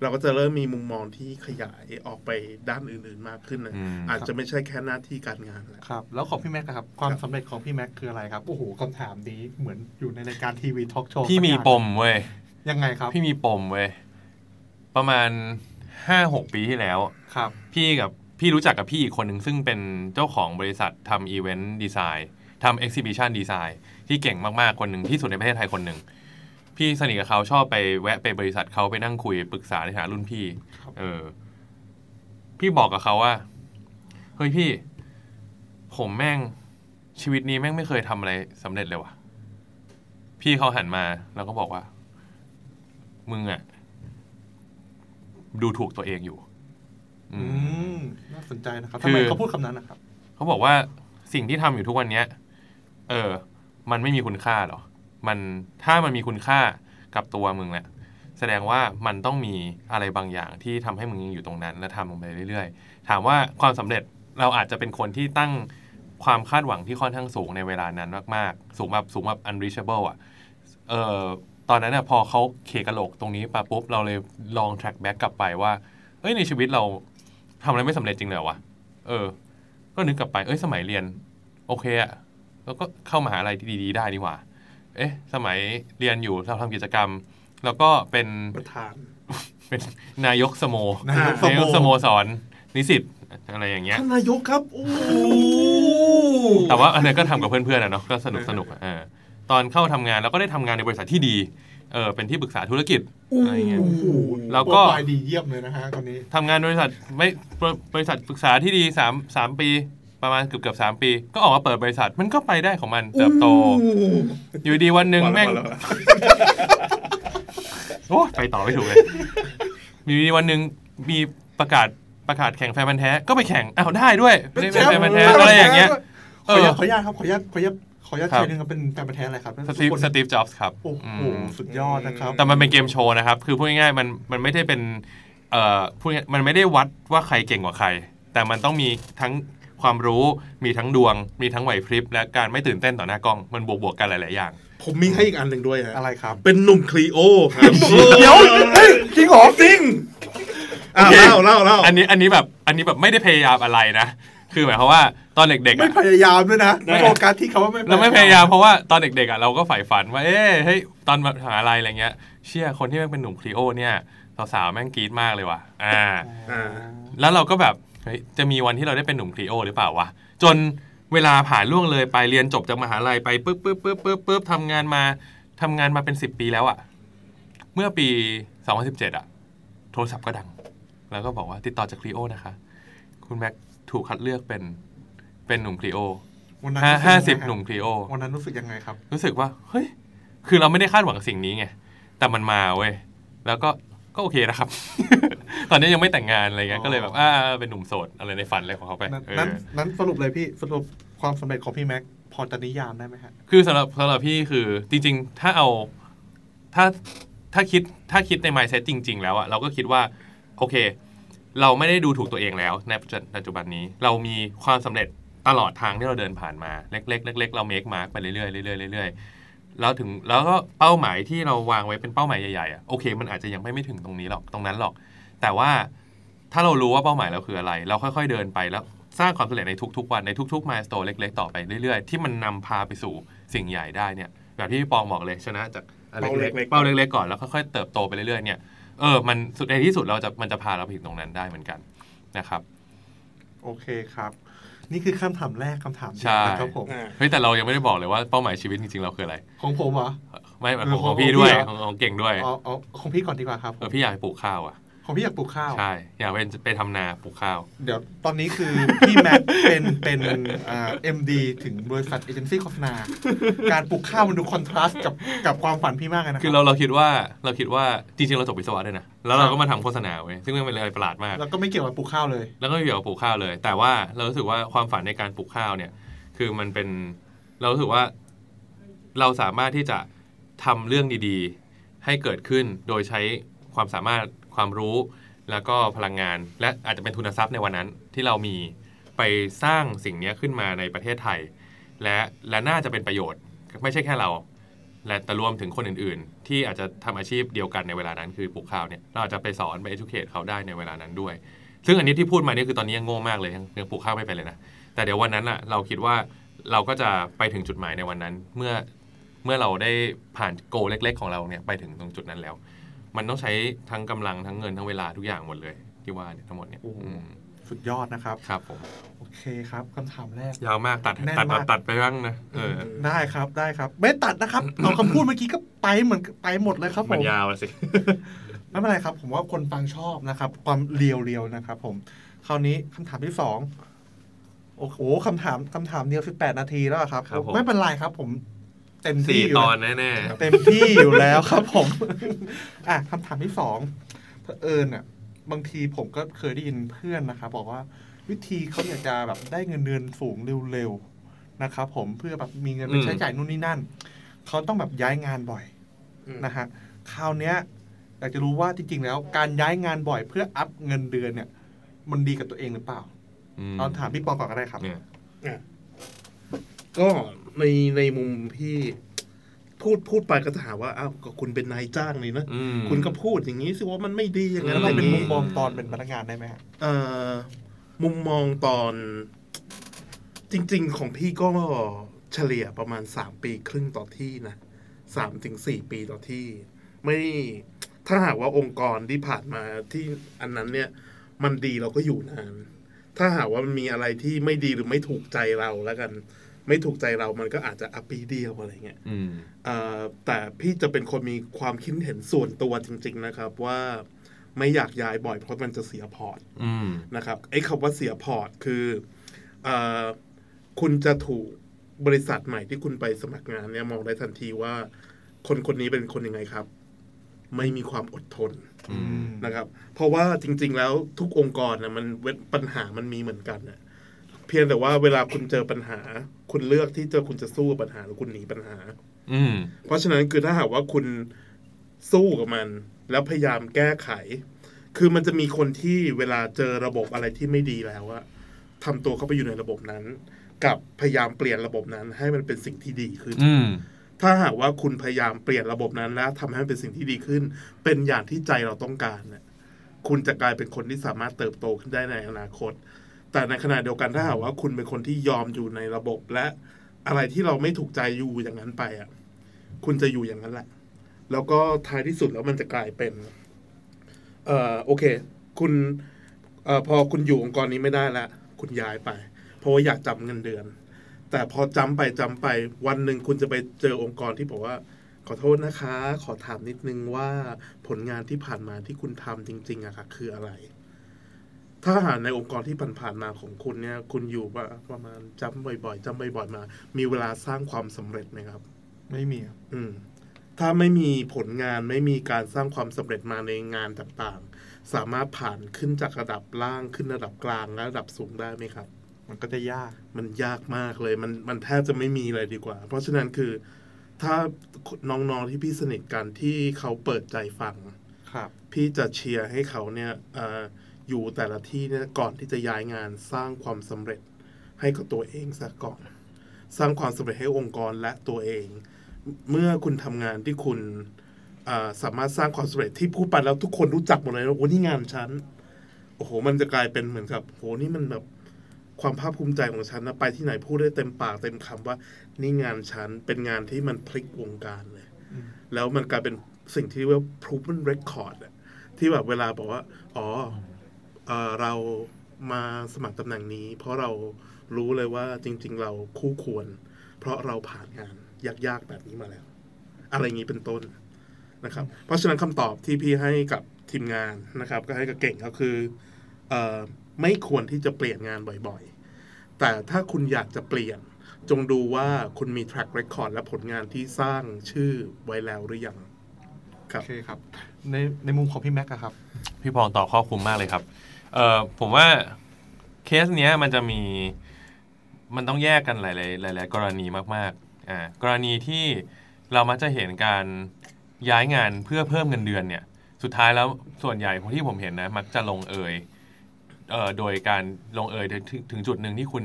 เราก็จะเริ่มมีมุมมองที่ขยายออกไปด้านอื่นๆมากขึ้นนะอืมอาจจะไม่ใช่แค่หน้าที่การงานแล้วครับ แล้วของพี่แม็กซ์นะครับ ความครับสำเร็จของพี่แม็กซ์คืออะไรครับ โอ้โหคำถามนี้เหมือนอยู่ในรายการทีวีทอล์กโชว์พี่มีปมเว้ยยังไงครับ พี่มีปมเว้ยประมาณ ห้าหกปีที่แล้ว ครับ พี่กับพี่รู้จักกับพี่อีกคนหนึ่งซึ่งเป็นเจ้าของบริษัททำ event design ทำ exhibition design ที่เก่งมากๆคนหนึ่งที่สุดในประเทศไทยคนหนึ่ง พี่สนิทกับเขาชอบไปแวะไปบริษัทเขาไปนั่งคุยปรึกษาในฐานะรุ่นพี่ครับเออ พี่บอกกับเขาว่า เฮ้ยพี่ ผมแม่งชีวิตนี้แม่งไม่เคยทำอะไรสำเร็จเลยว่ะ พี่เขาหันมาแล้วก็บอกว่า มึงอะ ดูถูกตัวเองอยู่ อือืมมน่าสนใจนะครับคืทำอไมเขาพูดคำนั้นนะครับเขาบอกว่าสิ่งที่ทำอยู่ทุกวันเนี้ย เออ มันไม่มีคุณค่าหรอ มันถ้ามันมีคุณค่ากับตัวมึงแหละแสดงว่ามันต้องมีอะไรบางอย่างที่ทำให้มึงยังอยู่ตรงนั้น และทำลงไปเรื่อยๆ ถามว่าความสำเร็จเราอาจจะเป็นคนที่ตั้งความคาดหวังที่ค่อนข้างสูงในเวลานั้นมากๆ สูงแบบสูงแบบ unreachable อะเออ ตอนนั้นน่ะพอเขาเคกระโหลกตรงนี้ปะปุ๊บเราเลยลอง track back กลับไปว่า เอ้ยในชีวิตเราทำอะไรไม่สำเร็จจริงเหรอวะเออ ก็นึกกลับไปเอ้ยสมัยเรียน โอเคอะแล้วก็เข้ามหาลัยที่ดีๆได้นี่หว่า เอ๊ะ สมัยเรียนอยู่เราทำกิจกรรม แล้วก็เป็นประธาน เป็นนายกสโมนายกสโม นายกสโมสอนนิสิตอะไรอย่างเงี้ย ท่านนายกครับ โอ้แต่ว่าอันนี้ก็ทำกับเพื่อนๆอะเนาะก็สนุกสนุกอะเออ ตอนเข้าทำงานเราก็ได้ทำงานในบริษัทที่ดีเออเป็นที่ปรึกษาธุรกิจอะไรอย่างเงี้ยแล้วก็โปรไฟล์ดีเยี่ยมเลยนะฮะตอนนี้ทำงานบริษัทไม่บริษัทปรึกษาที่ดีสามสามปีประมาณเกือบเกือบสามปี ก็ออกมาเปิดบริษัทมันก็ไปได้ของมันเติบโต อยู่ดีวันหนึ่งแม่งโอ้ไปต่อไม่ถูกเลยมีวันหนึ่งมีประกาศประกาศแข่งแฟนพันธุ์แท้ก็ไปแข่งอ้าวได้ด้วยได้เป็นแฟนพันธุ์แท้อะไรอย่างเงี้ยขออนุญาตขออนุญาตครับขออนุญาตขออนุญาต ขออนุญาตครับเชิญนึงครับเป็นแฟนพันธุ์แท้อะไรครับสตีฟทุกคนสตีฟจ็อบส์ครับ โอ้อืโหมสุดยอดนะครับ แต่มันเป็นเกมโชว์นะครับ คือพูดง่ายๆ มันมันไม่ได้เป็น เอ่อพูดง่ายมันไม่ได้วัดว่าใครเก่งกว่าใคร แต่มันต้องมีทั้งความรู้ มีทั้งดวง มีทั้งไหวพริบ และการไม่ตื่นเต้นต่อหน้ากล้อง มันบวกบวกๆกันหลาย ๆ อย่าง ผมมีให้อีกอันหนึ่งด้วยฮะอะไรครับ เป็นหนุ่มคลีโอครับเดี๋ยวเฮ้ยจริงเหรอจริงอ่าโอเคเล่าเล่าเล่า อันนี้อันนี้แบบ อันนี้แบบไม่ได้พยายามอะไรนะ คือหมายความว่าตอนเด็กๆไม่อะพยายามด้วยนะได้โฟกัสที่เขาว่าไม่เราไม่พยายามเพราะว่าตอนเด็กๆอะเราก็ใฝ่ฝันว่าเอ้ยเฮ้ยตอนมหาอะไรอะไรเงี้ย เชื่อคนที่แม่งเป็นหนุ่มคลีโอเนี่ยสาวๆแม่งกรี๊ดมากเลยว่ะอ่าอ่าแล้วเราก็แบบเฮ้ยจะมีวันที่เราได้เป็นหนุ่มคลีโอหรือเปล่าวะจนเวลาผ่านล่วงเลยไปเรียนจบจากมหาลัยไปปุ๊บปุ๊บปุ๊บปุ๊บปุ๊บทำงานมาทำงานมาเป็นสิบปีแล้วอะเมื่อปี 2017อะโทรศัพท์ก็ดัง แล้วก็บอกว่าติดต่อจากคลีโอนะคะ คุณแม็ก ถูกคัดเลือกเป็นเป็นหนุ่มคลีโอวันนั้นห้ารู้สึกห้ายังไงสิบครับหนุ่มคลีโอวันนั้นรู้สึกยังไงครับ รู้สึกว่าเฮ้ยคือเราไม่ได้คาดหวังสิ่งนี้ไงแต่มันมาเว้ยแล้วก็ก็โอเคนะครับ ตอนนี้ยังไม่แต่งงานอะไรเงี้ยอ๋อก็เลยแบบอ่าเป็นหนุ่มโสดอะไรในฝันอะไรของเขาไปนั้นเออนั้นนั้นสรุปเลยพี่สรุปความสำเร็จของพี่แม็กพอจะนิยามได้ไหมฮะคือสำหรับสำหรับพี่คือจริง ๆ ถ้าเอาถ้าถ้าคิดถ้าคิดใน mindset จริง ๆ แล้วอะเราก็คิดว่า โอเค เราไม่ได้ดูถูกตัวเองแล้วในปัจจุบันนี้เรามีความสำเร็จตลอดทางที่เราเดินผ่านมาเล็กๆเล็กๆเรา make mark ไปเรื่อยๆเรื่อยๆเรื่อยๆแล้วถึงแล้วก็เป้าหมายที่เราวางไว้เป็นเป้าหมายใหญ่ๆอะโอเค มันอาจจะยังไม่ไม่ถึงตรงนี้หรอกตรงนั้นหรอก แต่ว่าถ้าเรารู้ว่าเป้าหมายเราคืออะไร เราค่อย ๆเดินไปแล้วสร้างความสำเร็จในทุกๆวันในทุกๆ milestone เล็ก ๆ ต่อไปเรื่อยๆ ที่มันนำพาไปสู่สิ่งใหญ่ได้เนี่ยแบบที่พี่ปองบอกเลยชนะจากอันเป้าเล็กๆเป้าเล็กๆก่อนแล้วค่อยๆเติบโตไปเรื่อยๆเนี่ย เออมันสุดในที่สุดเราจะมันจะพาเราไปถึงตรงนั้นได้เหมือนกันนะครับ โอเคครับ นี่คือคำถามแรกคำถามเดียวใช่ นะครับผมอ่าเฮ้ยแต่เรายังไม่ได้บอกเลยว่าเป้าหมายชีวิตจริงๆเราคืออะไร ของผมเหรอ ไม่ของเออของของพี่ด้วยพี่เหรอของของเก่งด้วยอ๋ออ๋อของพี่ก่อนดีกว่าครับเออพี่อยากไปปลูกข้าวอะ ของพี่อยากปลูกข้าว ใช่ อยากไปไปทำนาปลูกข้าว เดี๋ยวตอนนี้คือ พี่แม็กเป็นเป็นอ่าเอ็มดีถึงบริษัทเอเจนซี่โฆษณา การปลูกข้าวมันดูคอนทราสต์กับกับความฝันพี่มากเลยนะคือเราเราคิดว่าเราคิดว่าจริงๆเราจบวิศวะด้วยนะ แล้วเราก็มาทำโฆษณาเว้ยซึ่งมันเป็นอะไรประหลาดมาก แล้วก็ไม่เกี่ยวกับปลูกข้าวเลย แล้วก็ไม่เกี่ยวกับปลูกข้าวเลย แต่ว่าเรารู้สึกว่าความฝันในการปลูกข้าวเนี่ย คือมันเป็นเรารู้สึกว่าเราสามารถที่จะทำเรื่องดีๆ ให้เกิดขึ้นโดยใช้ความสามารถ ความรู้ แล้วก็พลังงาน และอาจจะเป็นทุนทรัพย์ในวันนั้นที่เรามีไปสร้างสิ่งนี้ขึ้นมาในประเทศไทย และและน่าจะเป็นประโยชน์ ไม่ใช่แค่เรา และแต่รวมถึงคนอื่น ๆ ที่อาจจะทำอาชีพเดียวกันในเวลานั้นคือปลูกข้าวเนี่ยเราอาจจะไปสอนไป educate เขาได้ในเวลานั้นด้วย ซึ่งอันนี้ที่พูดมานี่คือตอนนี้ยังโง่มากเลยยังปลูกข้าวไม่เป็นเลยนะแต่เดี๋ยววันนั้นอะเราคิดว่าเราก็จะไปถึงจุดหมายในวันนั้น เมื่อเมื่อเราได้ผ่านโกเล็ก ๆ ของเราเนี่ยไปถึงตรงจุดนั้นแล้ว มันต้องใช้ทั้งกำลังทั้งเงินทั้งเวลาทุกอย่างหมดเลย ที่ว่าเนี่ยทั้งหมดเนี่ยโอ้โหอืมสุดยอดนะครับครับผมโอเคครับคำถามแรกยาวมากตัดแน่นตัดมากตัดไปบ้างนะเออได้ครับได้ครับ ไม่ตัดนะครับเอาคำพูดเมื่อกี้ก็ไปเหมือนไปหมดเลยครับผมันมยาวอะสิไม่เป็นไรครับ ผมว่าคนฟังชอบนะครับ ความเรียวเรียวๆนะครับ ผมคราวนี้คำถามที่สองโอ้โหคำถามคำถามเดียวสิบแปดนาทีแล้วอะครับครับผมไม่เป็นไรครับ ผม เต็มสี่ที่อยู่ตแล้วอนแน่เต็มที่อยู่แล้วครับผม อะคำถามที่สองเผอิญอะ บางทีผมก็เคยได้ยินเพื่อนนะครับบอกว่าวิธีเขาอยากจะแบบได้เงินเดือนสูงเร็วๆนะครับผมเพื่อแบบมีเงินไปใช้จ่ายนู่นนี่นั่น เขาต้องแบบย้ายงานบ่อยอืม นะฮะคราวเนี้ยอยากจะรู้ว่าจริงๆแล้ว การย้ายงานบ่อยเพื่ออัพเงินเดือนเนี่ย มันดีกับตัวเองหรือเปล่าๆอืมเอาถามพี่ปอก่อนก็ได้ครับ เนี่ย ก็ในในมุมพี่พูดพูดไปก็จะหาว่าอ้าวก็คุณเป็นนายจ้างนี่นะ อืมคุณก็พูดอย่างนี้สิว่ามันไม่ดีอย่างแล้นั้นเราย่เป็นงมุมมองตอนเป็นพนักงานได้ไหมฮะเอ่อมุมมองตอน จริง ๆ ของพี่ก็เฉลี่ยประมาณสามปีครึ่งต่อที่นะสามถึงสี่ปีต่อที่ ไม่ถ้าหากว่าองค์กรที่ผ่านมาที่อันนั้นเนี่ย มันดีเราก็อยู่นาน ถ้าหากว่ามันมีอะไรที่ไม่ดีหรือไม่ถูกใจเราแล้วกัน ไม่ถูกใจเรามันก็อาจจะอัปปีเดียวอะไรเงี้ยอืมเอ่อแต่พี่จะเป็นคนมีความคิดเห็นส่วนตัวจริง ๆ นะครับว่าไม่อยากย้ายบ่อยเพราะมันจะเสียพอร์ตอืมนะครับไอ้คำว่าเสียพอร์ตคือเออคุณจะถูกบริษัทใหม่ที่คุณไปสมัครงานเนี่ยมองได้ทันทีว่า คนคนนี้เป็นคนยังไงครับ ไม่มีความอดทนอืมนะครับ เพราะว่าจริง ๆ แล้วทุกองค์กรนะมันเว้นปัญหามันมีเหมือนกันนะ เพียงแต่ว่าเวลาคุณเจอปัญหา คุณเลือกที่จะคุณจะสู้กับปัญหาหรือคุณหนีปัญหา อืม เพราะฉะนั้นคือถ้าหากว่าคุณสู้กับมัน แล้วพยายามแก้ไข คือมันจะมีคนที่เวลาเจอระบบอะไรที่ไม่ดีแล้วอะทำตัวเข้าไปอยู่ในระบบนั้น กับพยายามเปลี่ยนระบบนั้น ให้มันเป็นสิ่งที่ดีขึ้นอืมถ้าหากว่าคุณพยายามเปลี่ยนระบบนั้นแล้วทำให้มันเป็นสิ่งที่ดีขึ้น เป็นอย่างที่ใจเราต้องการเนี่ยคุณจะกลายเป็นคนที่สามารถเติบโตขึ้นได้ในอนาคต แต่ในขณะเดียวกันถ้าหากว่าคุณเป็นคนที่ยอมอยู่ในระบบและอะไรที่เราไม่ถูกใจอยู่อย่างนั้นไปอะ คุณจะอยู่อย่างนั้นแหละ แล้วก็ท้ายที่สุดแล้วมันจะกลายเป็น เอ่อโอเค คุณเอ่อพอคุณอยู่องค์กรนี้ไม่ได้ละคุณย้ายไป เพราะว่าอยากจำเงินเดือน แต่พอจำไปจำไปวันหนึ่งคุณจะไปเจอองค์กรที่บอกว่า ขอโทษนะคะ ขอถามนิดนึงว่าผลงานที่ผ่านมาที่คุณทำจริง ๆอะค่ะคืออะไร ถ้าหากในองค์กรที่ผ่านๆมาของคุณเนี่ย คุณอยู่ว่าประมาณจำบ่อยๆจำบ่อยๆมา มีเวลาสร้างความสำเร็จไหมครับ ไม่มีครับอืม ถ้าไม่มีผลงานไม่มีการสร้างความสำเร็จมาในงานต่างๆ สามารถผ่านขึ้นจากระดับล่างขึ้นระดับกลางและระดับสูงได้ไหมครับ มันก็จะยากมันยากมากเลย มันมันแทบจะไม่มีเลยดีกว่า เพราะฉะนั้นคือ ถ้าน้องๆที่พี่สนิทกันที่เขาเปิดใจฟัง ครับ พี่จะเชียร์ให้เขาเนี่ยเออ อยู่แต่ละที่เนี่ยก่อนที่จะย้ายงานสร้างความสำเร็จให้กับตัวเองซะก่อน สร้างความสำเร็จให้องค์กรและตัวเอง เมื่อคุณทำงานที่คุณอ่าสามารถสร้างความสำเร็จที่พูดไปแล้วทุกคนรู้จักหมดเลยว่าโอ้นี่งานฉันโอ้โห มันจะกลายเป็นเหมือนกับโหนี่มันแบบความภาคภูมิใจของฉันนะไปที่ไหนพูดได้เต็มปากเต็มคำว่านี่งานฉันเป็นงานที่มันพลิกวงการเลยอืมแล้วมันกลายเป็นสิ่งที่เรียกว่า proven record อะที่แบบเวลาบอกว่า อ๋อ เออเรามาสมัครตำแหน่งนี้ เพราะเรารู้เลยว่าจริง ๆ เราคู่ควร เพราะเราผ่านงานยากๆแบบนี้มาแล้ว อะไรอย่างนี้เป็นต้นนะครับ เพราะฉะนั้นคำตอบที่พี่ให้กับทีมงานนะครับ ก็ให้กับเก่งก็คือเออไม่ควรที่จะเปลี่ยนงานบ่อยๆ แต่ถ้าคุณอยากจะเปลี่ยน จงดูว่าคุณมี track record และผลงานที่สร้างชื่อไว้แล้วหรือยังครัโอบเคครับ ในในมุมของพี่แม็กอะครับ พี่พองตอบครอบคลุมมากเลยครับ เอ่อผมว่าเคสเนี้ยมันจะมีมันต้องแยกกันหลาย ๆ หลาย ๆ กรณีมากๆอ่ากรณีที่เรามักจะเห็นการย้ายงานเพื่อเพิ่มเงินเดือนเนี่ย สุดท้ายแล้วส่วนใหญ่ของที่ผมเห็นนะ มักจะลงเอยเอ่อโดยการลงเอยถึงถึงจุดหนึ่งที่คุณ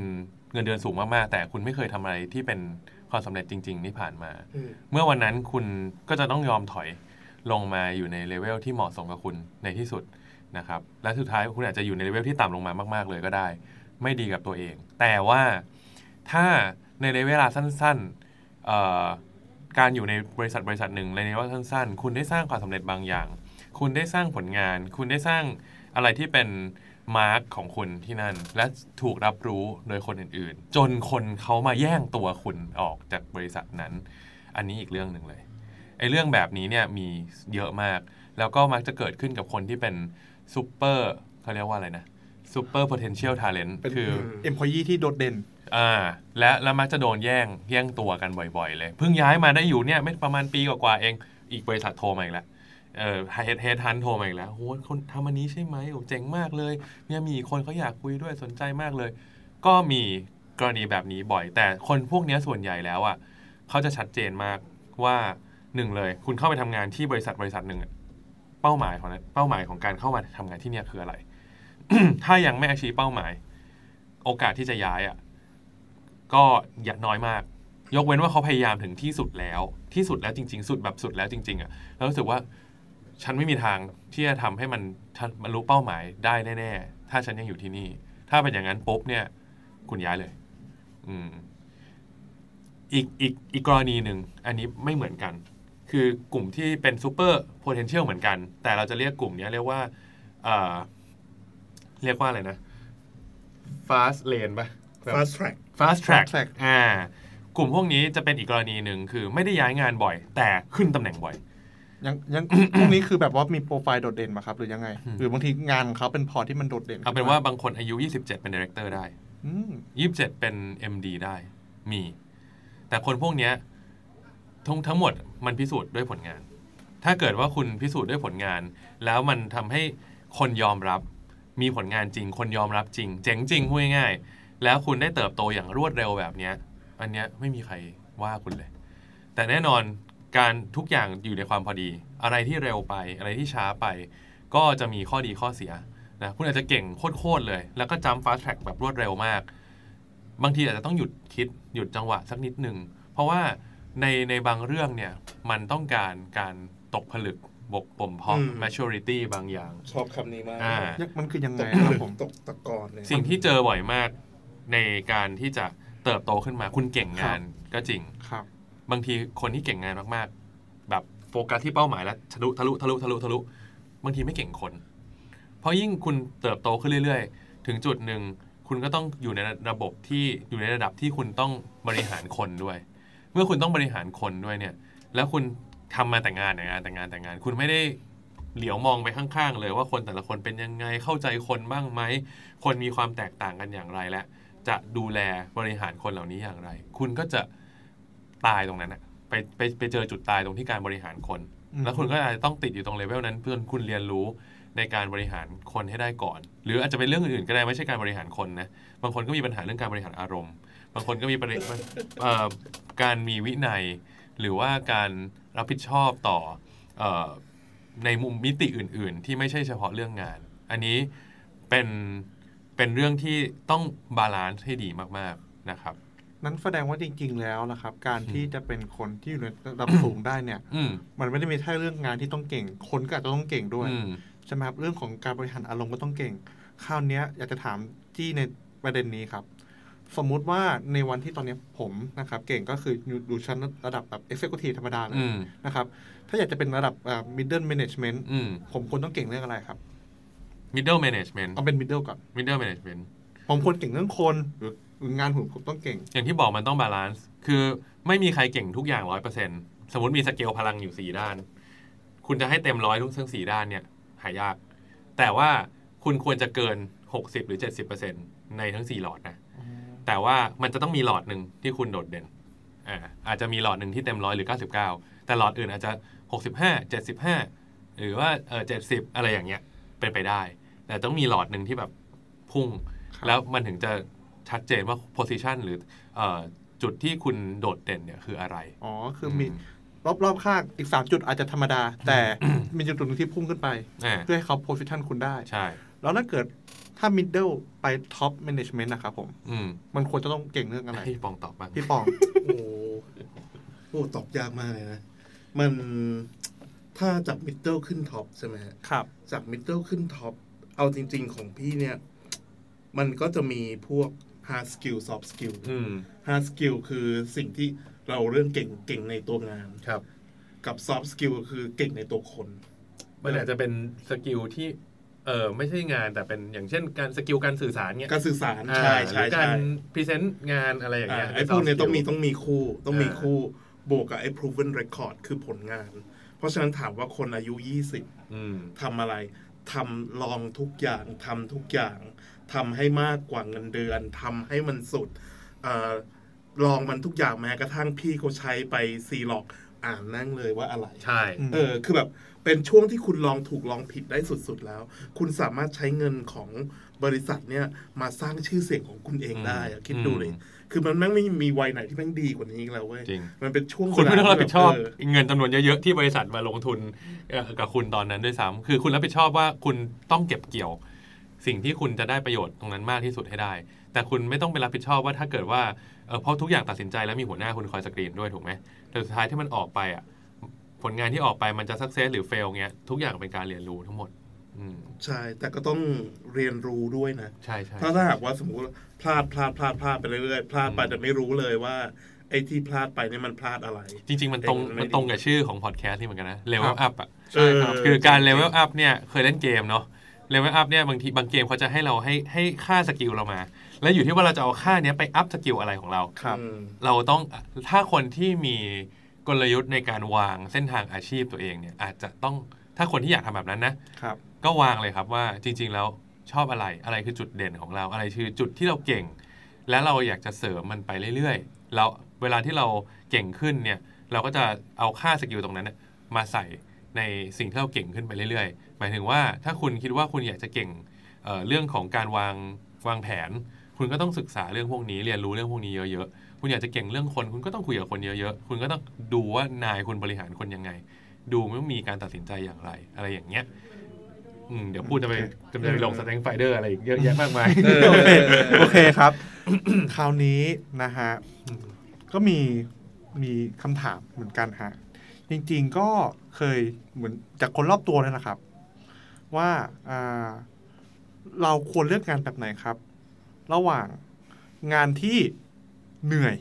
เงินเดือนสูงมากๆ แต่คุณไม่เคยทำอะไรที่เป็นความสำเร็จจริง ๆ ที่ผ่านมา เมื่อวันนั้นคุณก็จะต้องยอมถอยลงมาอยู่ในเลเวลที่เหมาะสมกับคุณในที่สุด นะครับและสุดท้ายคุณอาจจะอยู่ในเลเวลที่ต่ำลงมามากๆเลยก็ได้ ไม่ดีกับตัวเอง แต่ว่าถ้าในระยะเวลาสั้นๆการอยู่ในบริษัทบริษัทหนึ่งในระยะเวลาสั้นๆ คุณได้สร้างความสำเร็จบางอย่าง คุณได้สร้างผลงาน คุณได้สร้างอะไรที่เป็นมาร์กของคุณที่นั่น และถูกรับรู้โดยคนอื่นๆ จนคนเขามาแย่งตัวคุณออกจากบริษัทนั้น อันนี้อีกเรื่องหนึ่งเลยไอ้เรื่องแบบนี้เนี่ยมีเยอะมาก แล้วก็มักจะเกิดขึ้นกับคนที่เป็น ซูเปอร์เขาเรียกว่าอะไรนะ super potential talent เป็นคือ employee ที่โดดเด่นอ่าและแล้วมักจะโดนแย่งแย่งตัวกันบ่อยๆ เลย เพิ่งย้ายมาได้อยู่เนี่ยไม่ประมาณปีกว่าๆเองอีกบริษัทโทรมาอีกแล้วเออ head head hunt โทรมาอีกแล้วโหคนทำอันนี้ใช่ไหมโอ้เจ๋งมากเลยเนี่ยมีคนเขาอยากคุยด้วยสนใจมากเลย ก็มีกรณีแบบนี้บ่อย แต่คนพวกเนี้ยส่วนใหญ่แล้วอะเขาจะชัดเจนมากว่าหนึ่งเลย คุณเข้าไปทำงานที่บริษัทบริษัทหนึ่งอะ เป้าหมายของนั้นเป้าหมายของการเข้ามาทำงานที่เนี่ยคืออะไร ถ้ายังไม่อาชีเป้าหมาย โอกาสที่จะย้ายอะก็อย่าน้อยมาก ยกเว้นว่าเขาพยายามถึงที่สุดแล้ว ที่สุดแล้วจริง ๆ สุดแบบสุดแล้วจริง ๆอะแล้วรู้สึกว่าฉันไม่มีทางที่จะทำให้มันทันบรรลุเป้าหมายได้แน่ๆ ถ้าฉันยังอยู่ที่นี่ ถ้าเป็นอย่างนั้นปุ๊บเนี่ย คุณย้ายเลย อืม อีกอีกอีกกรณีหนึ่ง อันนี้ไม่เหมือนกัน คือกลุ่มที่เป็นซูเปอร์ potential เหมือนกัน แต่เราจะเรียกกลุ่มเนี้ยเรียกว่าเอ่อเรียกว่าอะไรนะ fast lane ปะแบบ fast track fast track Fast track อ่ากลุ่มพวกนี้จะเป็นอีกกรณีหนึ่งคือไม่ได้ย้ายงานบ่อย แต่ขึ้นตำแหน่งบ่อยยังยังพวกนี้คือแบบว่ามีโปรไฟล์โดดเด่นมาครับ หรือยังไงอืมหรือบางทีงานของเขาเป็นพอที่มันโดดเด่นเอาเป็นว่าบางคนอายุ 27 เป็นดี r e c เตอร์ได้อืม27เป็น MD ได้มี แต่คนพวกเนี้ย ทั้งทั้งหมดมันพิสูจน์ด้วยผลงาน ถ้าเกิดว่าคุณพิสูจน์ด้วยผลงาน แล้วมันทำให้คนยอมรับ มีผลงานจริง คนยอมรับจริง เจ๋งจริงพูดง่ายๆแล้วคุณได้เติบโตอย่างรวดเร็วแบบเนี้ยอันเนี้ยไม่มีใครว่าคุณเลย แต่แน่นอนการทุกอย่างอยู่ในความพอดี อะไรที่เร็วไปอะไรที่ช้าไป ก็จะมีข้อดีข้อเสียนะคุณอาจจะเก่งโคตรเลย แล้วก็จัม fast track แบบรวดเร็วมาก บางทีอาจจะต้องหยุดคิดหยุดจังหวะสักนิดหนึ่งเพราะว่า ในในบางเรื่องเนี่ยมันต้องการการตกผลึกบกบ่มเพาะอืม maturity บางอย่าง ชอบคำนี้มากอ่า มันคือยังไงตกครับผมตกตะกอนเนี่ยสิ่งที่เจอบ่อยมากในการที่จะเติบโตขึ้นมาคุณเก่งงานก็จริง ครับ บางทีคนที่เก่งงานมากๆ แบบโฟกัสที่เป้าหมายแล้วทะลุทะลุทะลุทะลุทะลุบางทีไม่เก่งคน เพราะยิ่งคุณเติบโตขึ้นเรื่อยๆ ถึงจุดหนึ่ง คุณก็ต้องอยู่ในระบบที่อยู่ในระดับที่คุณต้องบริหารคนด้วย เมื่อคุณต้องบริหารคนด้วยเนี่ย แล้วคุณทำมาแต่งงานแต่งงานแต่งงานแต่งงาน คุณไม่ได้เหลียวมองไปข้างๆ เลยว่าคนแต่ละคนเป็นยังไงเข้าใจคนบ้างไหม คนมีความแตกต่างกันอย่างไรและ จะดูแลบริหารคนเหล่านี้อย่างไร คุณก็จะตายตรงนั้นอะไปไปไปเจอจุดตายตรงที่การบริหารคนอืมแล้วคุณก็อาจจะต้องติดอยู่ตรงเลเวลนั้น เพื่อคุณเรียนรู้ในการบริหารคนให้ได้ก่อน หรืออาจจะเป็นเรื่องอื่นๆก็ได้ไม่ใช่การบริหารคนนะบางคนก็มีปัญหาเรื่องการบริหารอารมณ์ บางคนก็มีประเด็นเอ่อการมีวินัย หรือว่าการรับผิดชอบต่อเออในมุมมิติอื่น ๆ ที่ไม่ใช่เฉพาะเรื่องงาน อันนี้เป็นเป็นเรื่องที่ต้องบาลานซ์ให้ดีมากๆนะครับนั้นแสดงว่าจริง ๆ แล้วนะครับ การที่จะเป็นคนที่อยู่ในระดับสูงได้เนี่ยอืมมันไม่ได้มีแค่เรื่องงานที่ต้องเก่ง คนก็อาจจะต้องเก่งด้วยอืมใช่ไหมครับเรื่องของการบริหารอารมณ์ก็ต้องเก่ง คราวเนี้ยอยากจะถามจี้ในประเด็นนี้ครับ สมมุติว่าในวันที่ตอนเนี้ยผมนะครับ เก่งก็คืออยู่อยู่ชั้นระดับแบบ executive ธรรมดาเลยอืมนะครับ ถ้าอยากจะเป็นระดับอ่า middle management อืมผมควรต้องเก่งเรื่องอะไรครับ middle management เอาเป็น middle ก่อน middle management ผมควรเก่งเรื่องคนหรือหรืองานผมต้องเก่ง อย่างที่บอกมันต้องบาลานซ์คือไม่มีใครเก่งทุกอย่างร้อยเปอร์เซ็นสมมติมีสเกลพลังอยู่สี่ด้าน คุณจะให้เต็มร้อยทุกทั้งสี่ด้านเนี่ยหายาก แต่ว่าคุณควรจะเกินหกสิบหรือเจ็ดสิบเปอร์เซ็นในทั้งสี่หลอดนะ แต่ว่ามันจะต้องมีหลอดหนึ่งที่คุณโดดเด่นอ่าอาจจะมีหลอดหนึ่งที่เต็มร้อยหรือเก้าสิบเก้าแต่หลอดอื่นอาจจะหกสิบห้าเจ็ดสิบห้าหรือว่าเออเจ็ดสิบอะไรอย่างเงี้ยเป็นไปได้ แต่ต้องมีหลอดหนึ่งที่แบบพุ่งครับแล้วมันถึงจะชัดเจนว่า position หรือเอ่อจุดที่คุณโดดเด่นเนี่ยคืออะไร อ๋อ คือมีรอบๆข้างอีกสามจุดอาจจะธรรมดา แต่มีจุดหนึ่งที่พุ่งขึ้นไปอ่าเพื่อให้เขา position คุณได้ ใช่ แล้วถ้าเกิด ถ้า middle ไป top management นะครับผม อืมมันควรจะต้องเก่งเรื่องอะไรให้ปองตอบบ้างพี่ปอง โอ้โหโอ้ตอบยากมากเลยนะ มันถ้าจาก middle ขึ้น top ใช่ไหมฮะครับ จาก middle ขึ้น top เอาจริง ๆ ของพี่เนี่ย มันก็จะมีพวก hard skill soft skill อืม hard skill คือสิ่งที่เราเรื่องเก่งเก่งในตัวงาน ครับ กับ soft skill คือเก่งในตัวคน มันอาจจะเป็นสกิลที่ เออไม่ใช่งานแต่เป็นอย่างเช่นการ skill การสื่อสารเนี่ยการสื่อสารอ่าใช่หรืใช่อการใช่พรีเซนต์งานอะไรอย่างเงี้ยอ่าไอ้พวกเนี้ย soft ต้องมี skill ต้องมีคู่ต้องมีอ่าคู่บวกกับไอ้ proven record คือผลงาน เพราะฉะนั้นถามว่าคนอายุ 20อืมทำอะไรทำลองทุกอย่างทำทุกอย่างทำให้มากกว่าเงินเดือนทำให้มันสุดเออลองมันทุกอย่างแม้กระทั่งพี่เขาใช้ไปซีล็อกอ่านนั่งเลยว่าอะไร ใช่อืมเออ คือแบบ เป็นช่วงที่คุณลองถูกลองผิดได้สุดๆแล้ว คุณสามารถใช้เงินของบริษัทเนี่ยมาสร้างชื่อเสียงของคุณเองได้อะคิดดูเลยคือมันแม่งไม่มีวัยไหนที่แม่งดีกว่านี้อีกแล้วเว้ยจริงมันเป็นช่วงคุณไม่ต้องรับผิดชอบเวลาที่แบบเงินจำนวนเยอะๆที่บริษัทมาลงทุนเอ่อกับคุณตอนนั้นด้วยซ้ำคือคุณรับผิดชอบว่าคุณต้องเก็บเกี่ยว สิ่งที่คุณจะได้ประโยชน์ตรงนั้นมากที่สุดให้ได้ แต่คุณไม่ต้องไปรับผิดชอบว่าถ้าเกิดว่าเอ่อเพราะทุกอย่างตัดสินใจแล้วมีหัวหน้าคุณคอยสกรีนด้วยถูกไหมแต่สุดท้ายที่มันออกไปอะ ผลงานที่ออกไปมันจะสักเซสหรือเฟลเงี้ยทุกอย่างเป็นการเรียนรู้ทั้งหมดอืมใช่ แต่ก็ต้องเรียนรู้ด้วยนะ ใช่ใช่ถ้าถ้าหากว่าสมมติว่าพลาดพลาดพลาดพลาดไปเรื่อยๆพลาดไปอืมแต่ไม่รู้เลยว่าไอ้ที่พลาดไปเนี่ยมันพลาดอะไร จริง ๆ มันตรงเองมันไม่มันตรงกับชื่อของพอดแคสต์นี่เหมือนกันนะ level up อะใช่ครับเออคือการ level up เนี่ยเคยเล่นเกมเนาะ level up เนี่ยบางทีบางเกมเขาจะให้เราให้ให้ค่า skill เรามา แล้วอยู่ที่ว่าเราจะเอาค่าเนี้ยไป up skill อะไรของเราครับอืมเราต้องถ้าคนที่มี กลยุทธ์ในการวางเส้นทางอาชีพตัวเองเนี่ยอาจจะต้องถ้าคนที่อยากทำแบบนั้นนะครับก็วางเลยครับว่าจริง ๆ แล้วชอบอะไรอะไรคือจุดเด่นของเราอะไรคือจุดที่เราเก่ง และเราอยากจะเสริมมันไปเรื่อยๆแล้วเวลาที่เราเก่งขึ้นเนี่ยเราก็จะเอาค่าสกิลตรงนั้นน่ะมาใส่ในสิ่งที่เราเก่งขึ้นไปเรื่อยๆ หมายถึงว่าถ้าคุณคิดว่าคุณอยากจะเก่งเอ่อเรื่องของการวางวางแผน คุณก็ต้องศึกษาเรื่องพวกนี้เรียนรู้เรื่องพวกนี้เยอะๆ คุณอยากจะเก่งเรื่องคน คุณก็ต้องคุยกับคนเยอะๆ คุณก็ต้องดูว่านายคุณบริหารคนยังไง ดูว่ามีการตัดสินใจอย่างไร อะไรอย่างเงี้ยอืมเดี๋ยวพูดจะไปโอเคจะไปลง stakeholder อะไรอีกเยอะแยะมากมายเออโอเคโอเคครับ คราวนี้นะฮะ ก็มีมีคำถามเหมือนกันฮะ จริง ๆก็เคยเหมือนจากคนรอบตัวนั่นแหละครับว่าอ่าเราควรเลือกงานแบบไหนครับ ระหว่างงานที่ เหนื่อย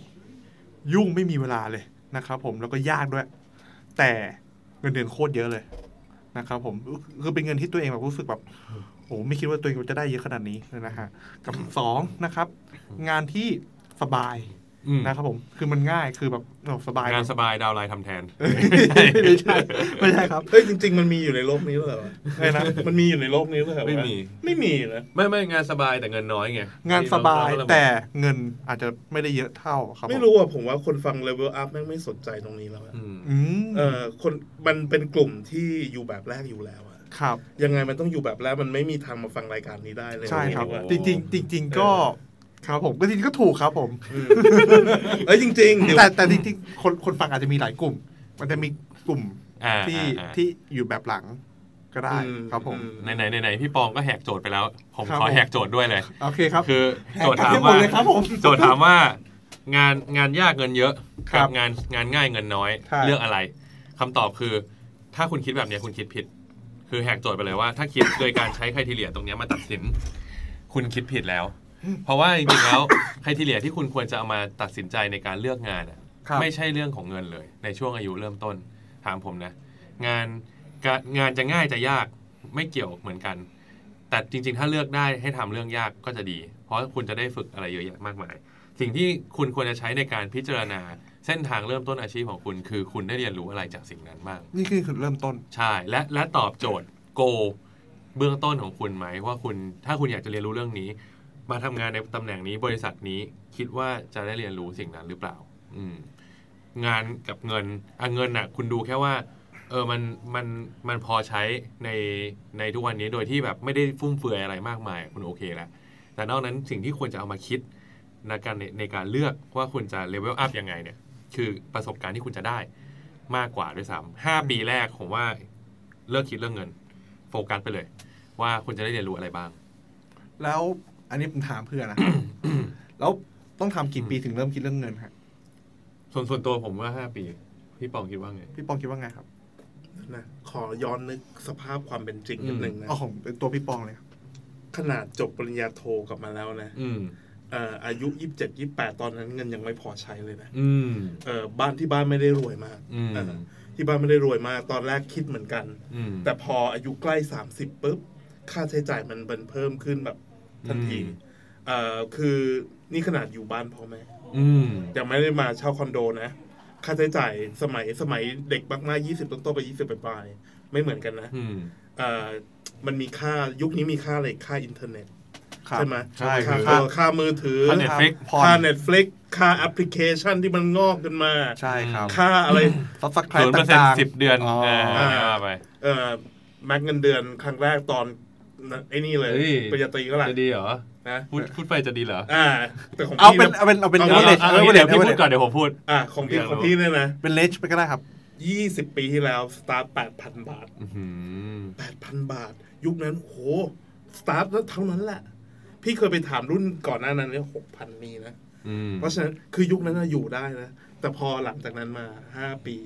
ยุ่งไม่มีเวลาเลยนะครับ ผมแล้วก็ยากด้วย แต่เงินเดือนโคตรเยอะเลยนะครับ ผมคือเป็นเงินที่ตัวเองแบบรู้สึกแบบโอ้ไม่คิดว่าตัวเองจะได้เยอะขนาดนี้เลยนะฮะกับสองนะครับ งานที่สบาย นะครับผมคือมันง่ายคือแบบโอ้สบายงานสบายดาวน์ไลน์ทำแทน ไม่ใช่ไม่ใช่ครับเฮ้ยจริง ๆ มันมีอยู่ในโลกนี้ด้วยเหรอวะไม่นะมันมีอยู่ในโลกนี้ด้วยเหรอวะไม่มีไม่มีนะไม่ไม่งานสบายแต่เงินน้อยไงงานสบายเรก็ระแต่เงินอาจจะไม่ได้เยอะเท่าครับไม่ผรู้อะผมว่าคนฟังเลเวลอัพแม่งไม่สนใจตรงนี้แล้วอะอืมอืมเออคนมันเป็นกลุ่มที่อยู่แบบแรกอยู่แล้วอะครับยังไงมันต้องอยู่แบบแรกมันไม่มีทางมาฟังรายการนี้ได้เลยใช่ครับดีกว่าจริงๆจริงๆก็ ครับผมก็จริงๆก็ถูกครับผมอืมเอ้ยจริงๆเดี๋ยวแต่แต่จริงๆคนคนฟังอาจจะมีหลายกลุ่ม มันจะมีกลุ่มอ่าที่อ่าอ่าที่อยู่แบบหลังก็ได้อืครับผมอืไหนไหนไหนไหนพี่ปองก็แหกโจทย์ไปแล้ว ผมครับขอผมแหกโจทย์ด้วยเลยโอเคครับคือโจทย์ถามแหกให้หมว่าดเลยครับผมโจทย์ถามว่างานงานยากเงินเยอะครักับงานงานง่ายเงินน้อยใช่เลือกอะไรคำตอบคือ ถ้าคุณคิดแบบเนี้ยคุณคิดผิด คือแหกโจทย์ไปเลยว่า ถ้าคิดโดยการใช้ใครทีเลียตรงเนี้ยมาตัดสิน คุณคิดผิดแล้ว เพราะว่าจริงๆแล้วใครทีเลียที่คุณควรจะเอามาตัดสินใจในการเลือกงานอะครับ ไม่ใช่เรื่องของเงินเลย ในช่วงอายุเริ่มต้นถามผมนะ งานการงานจะง่ายจะยากไม่เกี่ยวเหมือนกัน แต่จริง ๆ ถ้าเลือกได้ให้ทำเรื่องยากก็จะดี เพราะคุณจะได้ฝึกอะไรเยอะแยะมากมาย สิ่งที่คุณควรจะใช้ในการพิจารณาเส้นทางเริ่มต้นอาชีพของคุณ คือคุณได้เรียนรู้อะไรจากสิ่งนั้นบ้าง นี่คือจุดเริ่มต้น ใช่ และและตอบโจทย์โก เบื้องต้นของคุณไหมว่าคุณถ้าคุณอยากจะเรียนรู้เรื่องนี้ มาทำงานในตำแหน่งนี้บริษัทนี้คิดว่าจะได้เรียนรู้สิ่งนั้นหรือเปล่า อืมงานกับเงินอะเงินน่ะ คุณดูแค่ว่า เออมันมันมันพอใช้ในในทุกวันนี้โดยที่แบบไม่ได้ฟุ่มเฟือยอะไรมากมาย คุณโอเคแล้วแต่นอกนั้นสิ่งที่ควรจะเอามาคิดในการในในการเลือกว่าคุณจะเลเวลอัพยังไงเนี่ย คือประสบการณ์ที่คุณจะได้มากกว่าด้วยซ้ำห้าปีแรกผมว่าเลิกคิดเรื่องเงิน โฟกัสไปเลย ว่าคุณจะได้เรียนรู้อะไรบ้าง แล้ว อันนี้ผมถามเพื่อนนะแล้วต้องทำกี่ปีถึงเริ่มคิดเรื่องเงินฮะส่วนส่วนตัวผมว่าห้าปี พี่ปองคิดว่าไง พี่ปองคิดว่าไงครับนะขอย้อนนึกสภาพความเป็นจริงนิดนึงนะอ๋อของเป็นตัวพี่ปองเลยครับขนาดจบปริญญาโทกลับมาแล้วนะอืมเอ่ออายุยี่สิบเจ็ดยี่แปดตอนนั้นเงินยังไม่พอใช้เลยนะอืมเออบ้านที่บ้านไม่ได้รวยมากอืมเออที่บ้านไม่ได้รวยมาก ตอนแรกคิดเหมือนกันอืมแต่พออายุใกล้สามสิบปุ๊บค่าใช้จ่ายมันเป็นเพิ่มขึ้นแบบ ทันทีอืมเอ่อคือนี่ขนาดอยู่บ้านพ่อแม่อืมยังไม่ได้มาเช่าคอนโดนะ ค่าใช้จ่ายสมัยสมัยเด็กมากๆยี่สิบต้นๆไปยี่สิบปลายๆไม่เหมือนกันนะอืมเอ่อมันมีค่ายุคนี้มีค่าอะไรค่าอินเทอร์เน็ตครับใช่ไหมใช่ค่าครับค่ามือถือ ค่า Netflix ผ่อนค่า Netflix ค่าแอปพลิเคชันที่มันงอกขึ้นมา ใช่ครับ ค่าอะไรซับสไครศูนต์ย์เปอร์เซ็นต์ต่างสิบเดือนอ๋ออ่าว่าไปเอ่อแม็กเงินเดือนครั้งแรกตอน ไอ้นี่เลยเฮ้ย ปริญญาตรีก็แหละจะดีเหรอนะพูดพูดไปจะดีเหรออ่า แต่ของเอาพี่เป็นเนี่ยเอาเป็นเอาเป็นเอาเอา เลเอาเอาเดี๋ยวพี่พูดก่อนเดี๋ยวผมพูด อ่าของพี่อยากรู้ของพี่เนี่ยนะเป็นเลชไปก็ได้ครับ ยี่สิบปีที่แล้วสตาร์ทแปดพันบาท อื้อหือ แปดพันบาท ยุคนั้นโหสตาร์ทแล้วเท่านั้นแหละ พี่เคยไปถามรุ่นก่อนหน้านั้นเนี่ยหกพันมีนะ อืมเพราะฉะนั้นคือยุคนั้นน่ะอยู่ได้นะ แต่พอหลังจากนั้นมาห้าปี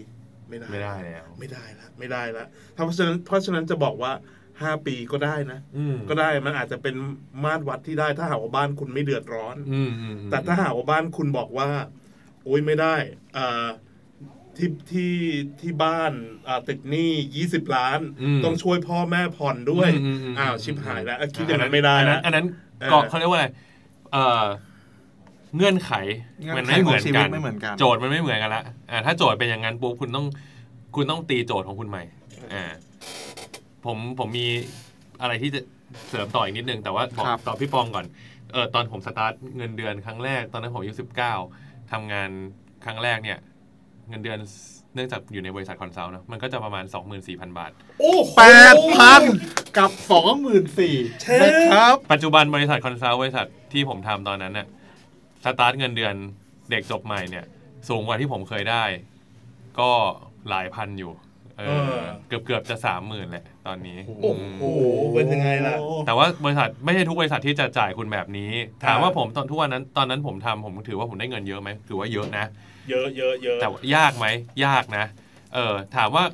ไม่ได้ ไม่ได้แล้ว ไม่ได้ละไม่ได้ละถ้าเพราะฉะนั้นเพราะฉะนั้นจะบอกว่า ห้าปีก็ได้นะอืมก็ได้มันอาจจะเป็นมาตรวัดที่ได้ถ้าหากว่าบ้านคุณไม่เดือดร้อนอืมอืมแต่ถ้าหากว่าบ้านคุณบอกว่า โอ้ยไม่ได้อ่าที่ที่ที่บ้านอ่าตึกหนี้ยี่สิบล้าน ต้องช่วยพ่อแม่ผ่อนด้วยมมมอ้าวชิบหายแล้วอะคิดอย่างนั้นไม่ได้อันแล้นั้วนอันนั้นเออก็เขาเรียกว่าอะไรเอ่อเงื่อนไขเงื่อนมันไขไม่เหมือนของชีวิกัตนไม่เหมือนกันโจทย์มันไม่เหมือนกันละอ่าถ้าโจทย์เป็นอย่างนั้นปุ๊บคุณต้องคุณต้องตีโจทย์ของคุณใหม่อ่า ผมผมมีอะไรที่จะเสริมต่ออีกนิดนึงแต่ว่าบอกครับตอบพี่ปองก่อนเออตอนผมสตาร์ทเงินเดือนครั้งแรกตอนนั้นผมอายุสิบเก้าทำงานครั้งแรกเนี่ย เงินเดือนเนื่องจากอยู่ในบริษัท consult เนอะมันก็จะประมาณ 24,000 บาท โอ้โหแปดพันกับสองหมื่นสี่เช่นะครับ ปัจจุบันบริษัท consult บริษัทที่ผมทำตอนนั้นน่ะสตาร์ทเงินเดือนเด็กจบใหม่เนี่ย สูงกว่าที่ผมเคยได้ ก็หลายพันอยู่ เอเอออเกือบเกือบจะสามหมื่นแหละตอนนี้โอ้โหเป็นยังไงล่ะ แต่ว่าบริษัทไม่ใช่ทุกบริษัทที่จะจ่ายคุณแบบนี้ ถามว่าผมตอนทุกวันนั้นตอนนั้นผมทำผมถือว่าผมได้เงินเยอะไหมถือว่าเยอะนะ เยอะเยอะเยอะแต่ว่ายากไหมยากนะ เออถามว่า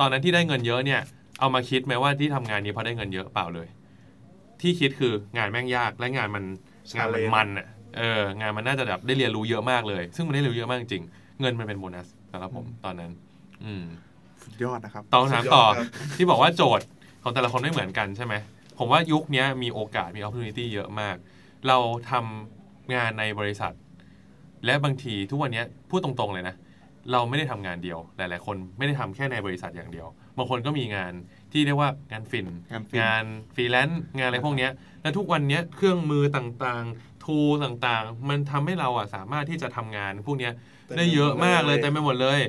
ตอนนั้นที่ได้เงินเยอะเนี่ย เอามาคิดไหมว่าที่ทำงานนี้เพราะได้เงินเยอะเปล่าเลย ที่คิดคืองานแม่งยากและงานมันงานมันมันอะเอองานมันน่าจะแบบได้เรียนรู้เยอะมากเลย ซึ่งมันได้เรียนรู้เยอะมากจริงเงินมันเป็นโบนัสสำหรับผมตอนนั้น อืม สุดยอดนะครับตอบคำถามต่อสุดยดครับที่บอกว่าโจทย์ของแต่ละคนไม่เหมือนกันใช่ไหมผมว่ายุคเนี้ยมีโอกาสมี opportunity เยอะมาก เราทำงานในบริษัท และบางทีทุกวันเนี้ยพูดตรงๆเลยนะ เราไม่ได้ทำงานเดียว หลาย ๆ คนไม่ได้ทำแค่ในบริษัทอย่างเดียว บางคนก็มีงานที่เรียกว่างานฟรี งานฟรีงานฟรีแลนซ์งานอะไรพวกเนี้ยและทุกวันเนี้ยเครื่องมือต่างๆ tool ต่างๆ มันทำให้เราอะสามารถที่จะทำงานพวกเนี้ยได้เยอะมากเลยเต็มไปหมดเลย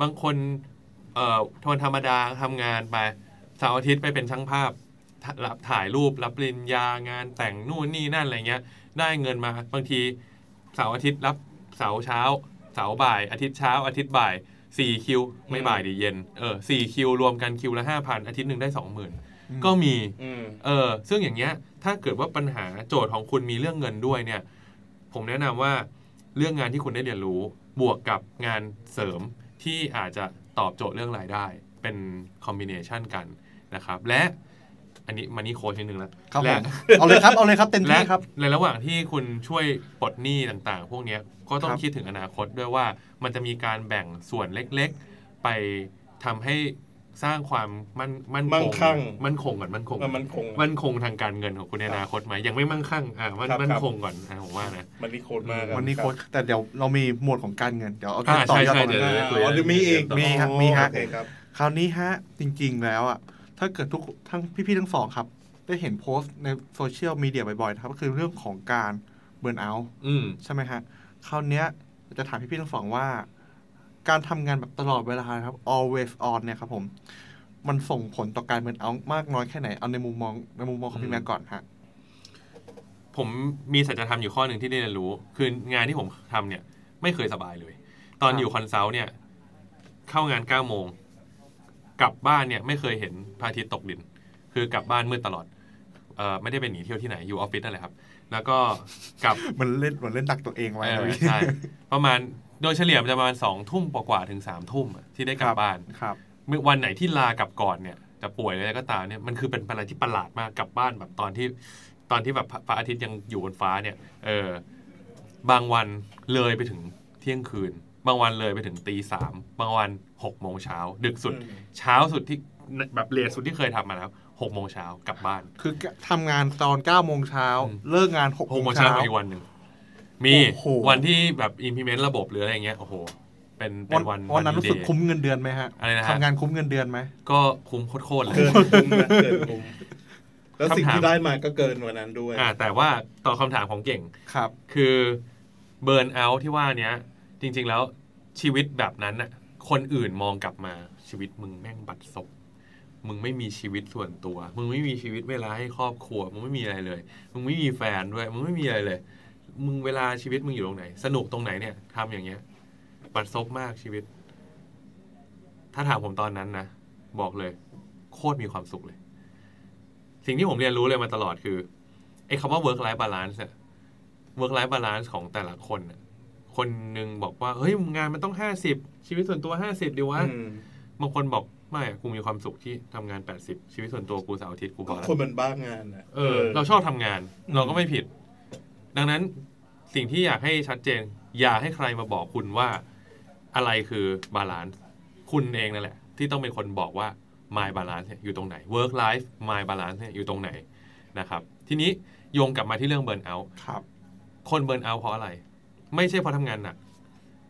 บางคน เอ่อวันธรรมดาทำงานไปเสาร์อาทิตย์ไปเป็นช่างภาพถรับถ่ายรูปรับปริญญางานแต่งนู่นนี่นั่นอะไรเงี้ย ได้เงินมาบางทีเสาร์อาทิตย์รับเสาร์เช้าเสาร์บ่าย อาทิตย์เช้า อาทิตย์บ่ายสี่คิวไม่บ่ายดีเย็นเออสี่คิวรวมกันคิวละห้าพันอาทิตย์หนึ่งได้สองหมื่นก็มีอืมเออซึ่งอย่างเงี้ยถ้าเกิดว่าปัญหาโจทย์ของคุณมีเรื่องเงินด้วยเนี่ย ผมแนะนำว่าเรื่องงานที่คุณได้เรียนรู้บวกกับงานเสริมที่อาจจะ ตอบโจทย์เรื่องรายได้ เป็นคอมบิเนชันกันนะครับ และอันนี้มันนี่โค้ชนิดนึงแล้วครับผและมเอาเลยครับ เอาเลยครับเต็มและที่ครับ ในระหว่างที่คุณช่วยปลดหนี้ต่างๆ พวกเนี้ยก็ต้องครับคิดถึงอนาคตด้วยว่ามันจะมีการแบ่งส่วนเล็กๆ ไปทำให้ สร้างความมั่นมั่นมั่งคั่ง มั่นคงก่อนมั่นคงเออมันคงมั่นคงทางการเงินของคุณในอนาคตไหมยังไม่มั่งคั่งอ่ามันครับมั่นครับคงก่อนอ่าผมว่านะมันนี่โคตรมากรับวันนี้โค้ชแต่เดี๋ยวเรามีหมวดของการเงินเดี๋ยวเอาอ่าต่อใช่ยอดใช่ตรงเดี๋ยวนั้นเดี๋ยวอ๋อหรือมีอีกมีครับมีฮะโอเคครับคราวนี้ฮะจริง ๆ แล้วอะถ้าเกิดทุกทั้งพี่ๆทั้งสองครับ ได้เห็นโพสต์ในโซเชียลมีเดียบ่อยๆนะครับก็คือเรื่องของการเบิร์นเอาท์อืมใช่ไหมฮะคราวเนี้ยจะถามพี่ๆทั้งสองว่า การทำงานแบบตลอดเวลานะครับ always on เนี่ยครับผม มันส่งผลต่อการเบิร์นเอาท์มากน้อยแค่ไหน เอาในมุมมองในมุมมองของพี่แม็กก่อนฮะ ผมมีสัจธรรมอยู่ข้อหนึ่งที่ได้เรียนรู้ คืองานที่ผมทำเนี่ย ไม่เคยสบายเลย ตอนครับอยู่คอนซัลท์เนี่ย เข้างาน9ก้าโมงกลับบ้านเนี่ยไม่เคยเห็นพระอาทิตย์ตกดิน คือกลับบ้านมืดตลอดเอ่อไม่ได้ไปหนีเที่ยวที่ไหนอยู่ออฟฟิศนั่นแหละครับ แล้วก็กลับ มันเล่นเหมือนเล่นดักตัวเองไว้เออนะพี่ใช่ ประมาณ โดยเฉลี่ยมันจะประมาณสองทุ่มกว่าๆถึงสามทุ่มอะที่ได้กลับบ้านครับเมื่อวันไหนที่ลากลับก่อนเนี่ยจะป่วยอะไรก็ตามเนี่ยมันคือเป็นอะไรที่ประหลาดมากกลับบ้านแบบตอนที่ตอนที่แบบพระพระอาทิตย์ยังอยู่บนฟ้าเนี่ย เออบางวันเลยไปถึงเที่ยงคืน บางวันเลยไปถึงตีสามบางวันหกโมงเช้าดึกสุดอืมเช้าสุดที่แบบเลทสุดที่เคยทำมาแล้วหกโมงเช้ากลับบ้าน คือทำงานตอน9ก้าโมงเช้าอืมเลิกงาน6กหกโมโมงงเช้าเช้าอีกวันหนึ่ง มีโอ้โห วันที่แบบ implement ระบบหรืออะไรเงี้ยโอ้โห เป็นเป็วันนวันวันนั้นรู้สึกดีเดย์คุ้มเงินเดือนไหมฮะอะไรนะฮะทำงานคุ้มเงินเดือนไหม ก็คุ้มโคตรๆเลย เกินคุ้มนะเกินคุ้มแล้วสิ่งคำถามที่ได้มาก็เกินกว่านั้นด้วย อ่าแต่ว่าตอบคำถามของเก่ง ครับ คือเบิร์นเอาท์ที่ว่าเนี้ย จริง ๆแล้วชีวิตแบบนั้นน่ะคนอื่นมองกลับมาชีวิตมึงแม่งบัดซบมึงไม่มีชีวิตส่วนตัว มึงไม่มีชีวิตเวลาให้ครอบครัว มึงไม่มีอะไรเลย มึงไม่มีแฟนด้วย มึงไม่มีอะไรเลย มึงเวลาชีวิตมึงอยู่ตรงไหน สนุกตรงไหนเนี่ยทำอย่างเงี้ยบัดซบมากชีวิต ถ้าถามผมตอนนั้นนะบอกเลย โคตรมีความสุขเลย สิ่งที่ผมเรียนรู้เลยมาตลอดคือไอ้คำว่า work life balance เนี่ย work life balance ของแต่ละคนน่ะคนหนึ่งบอกว่า เฮ้ยงานมันต้องห้าสิบชีวิตส่วนตัวห้าสิบดีวะอืมบางคนบอกไม่อะกูมีความสุขที่ทำงานแปดสิบชีวิตส่วนตัวกูเสาร์อาทิตย์กูพก็อแล้วคนมันบ้างานนะเออ เราชอบทำงาน เราก็ไม่ผิด ดังนั้นสิ่งที่อยากให้ชัดเจน อย่าให้ใครมาบอกคุณว่าอะไรคือ balance คุณเองนั่นแหละ ที่ต้องเป็นคนบอกว่า my balance เนี่ยอยู่ตรงไหน work life my balance เนี่ยอยู่ตรงไหนนะครับ ทีนี้โยงกลับมาที่เรื่อง burnout ครับ คน burnout เพราะอะไร ไม่ใช่เพราะทำงานหนัก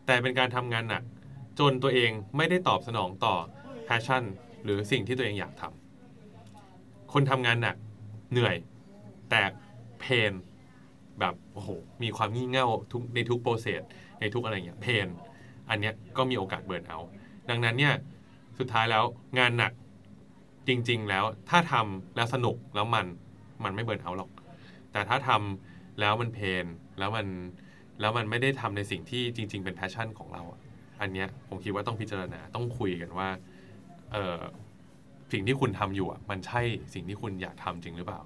แต่เป็นการทำงานหนัก จนตัวเองไม่ได้ตอบสนองต่อ passion หรือสิ่งที่ตัวเองอยากทำคนทำงานหนักเหนื่อย แต่ pain แบบโอ้โหมีความงี่เง่าทุกในทุก process ในทุกอะไรเงี้ย pain อันเนี้ยก็มีโอกาส burnout ดังนั้นเนี่ยสุดท้ายแล้วงานหนักจริง ๆ แล้วถ้าทำแล้วสนุกแล้วมันมันไม่ burnout หรอก แต่ถ้าทำแล้วมัน pain แล้วมันแล้วมันไม่ได้ทำในสิ่งที่จริง ๆ เป็น passion ของเราอันเนี้ยผมคิดว่าต้องพิจารณาต้องคุยกันว่าเออสิ่งที่คุณทำอยู่อะมันใช่สิ่งที่คุณอยากทำจริงหรือเปล่า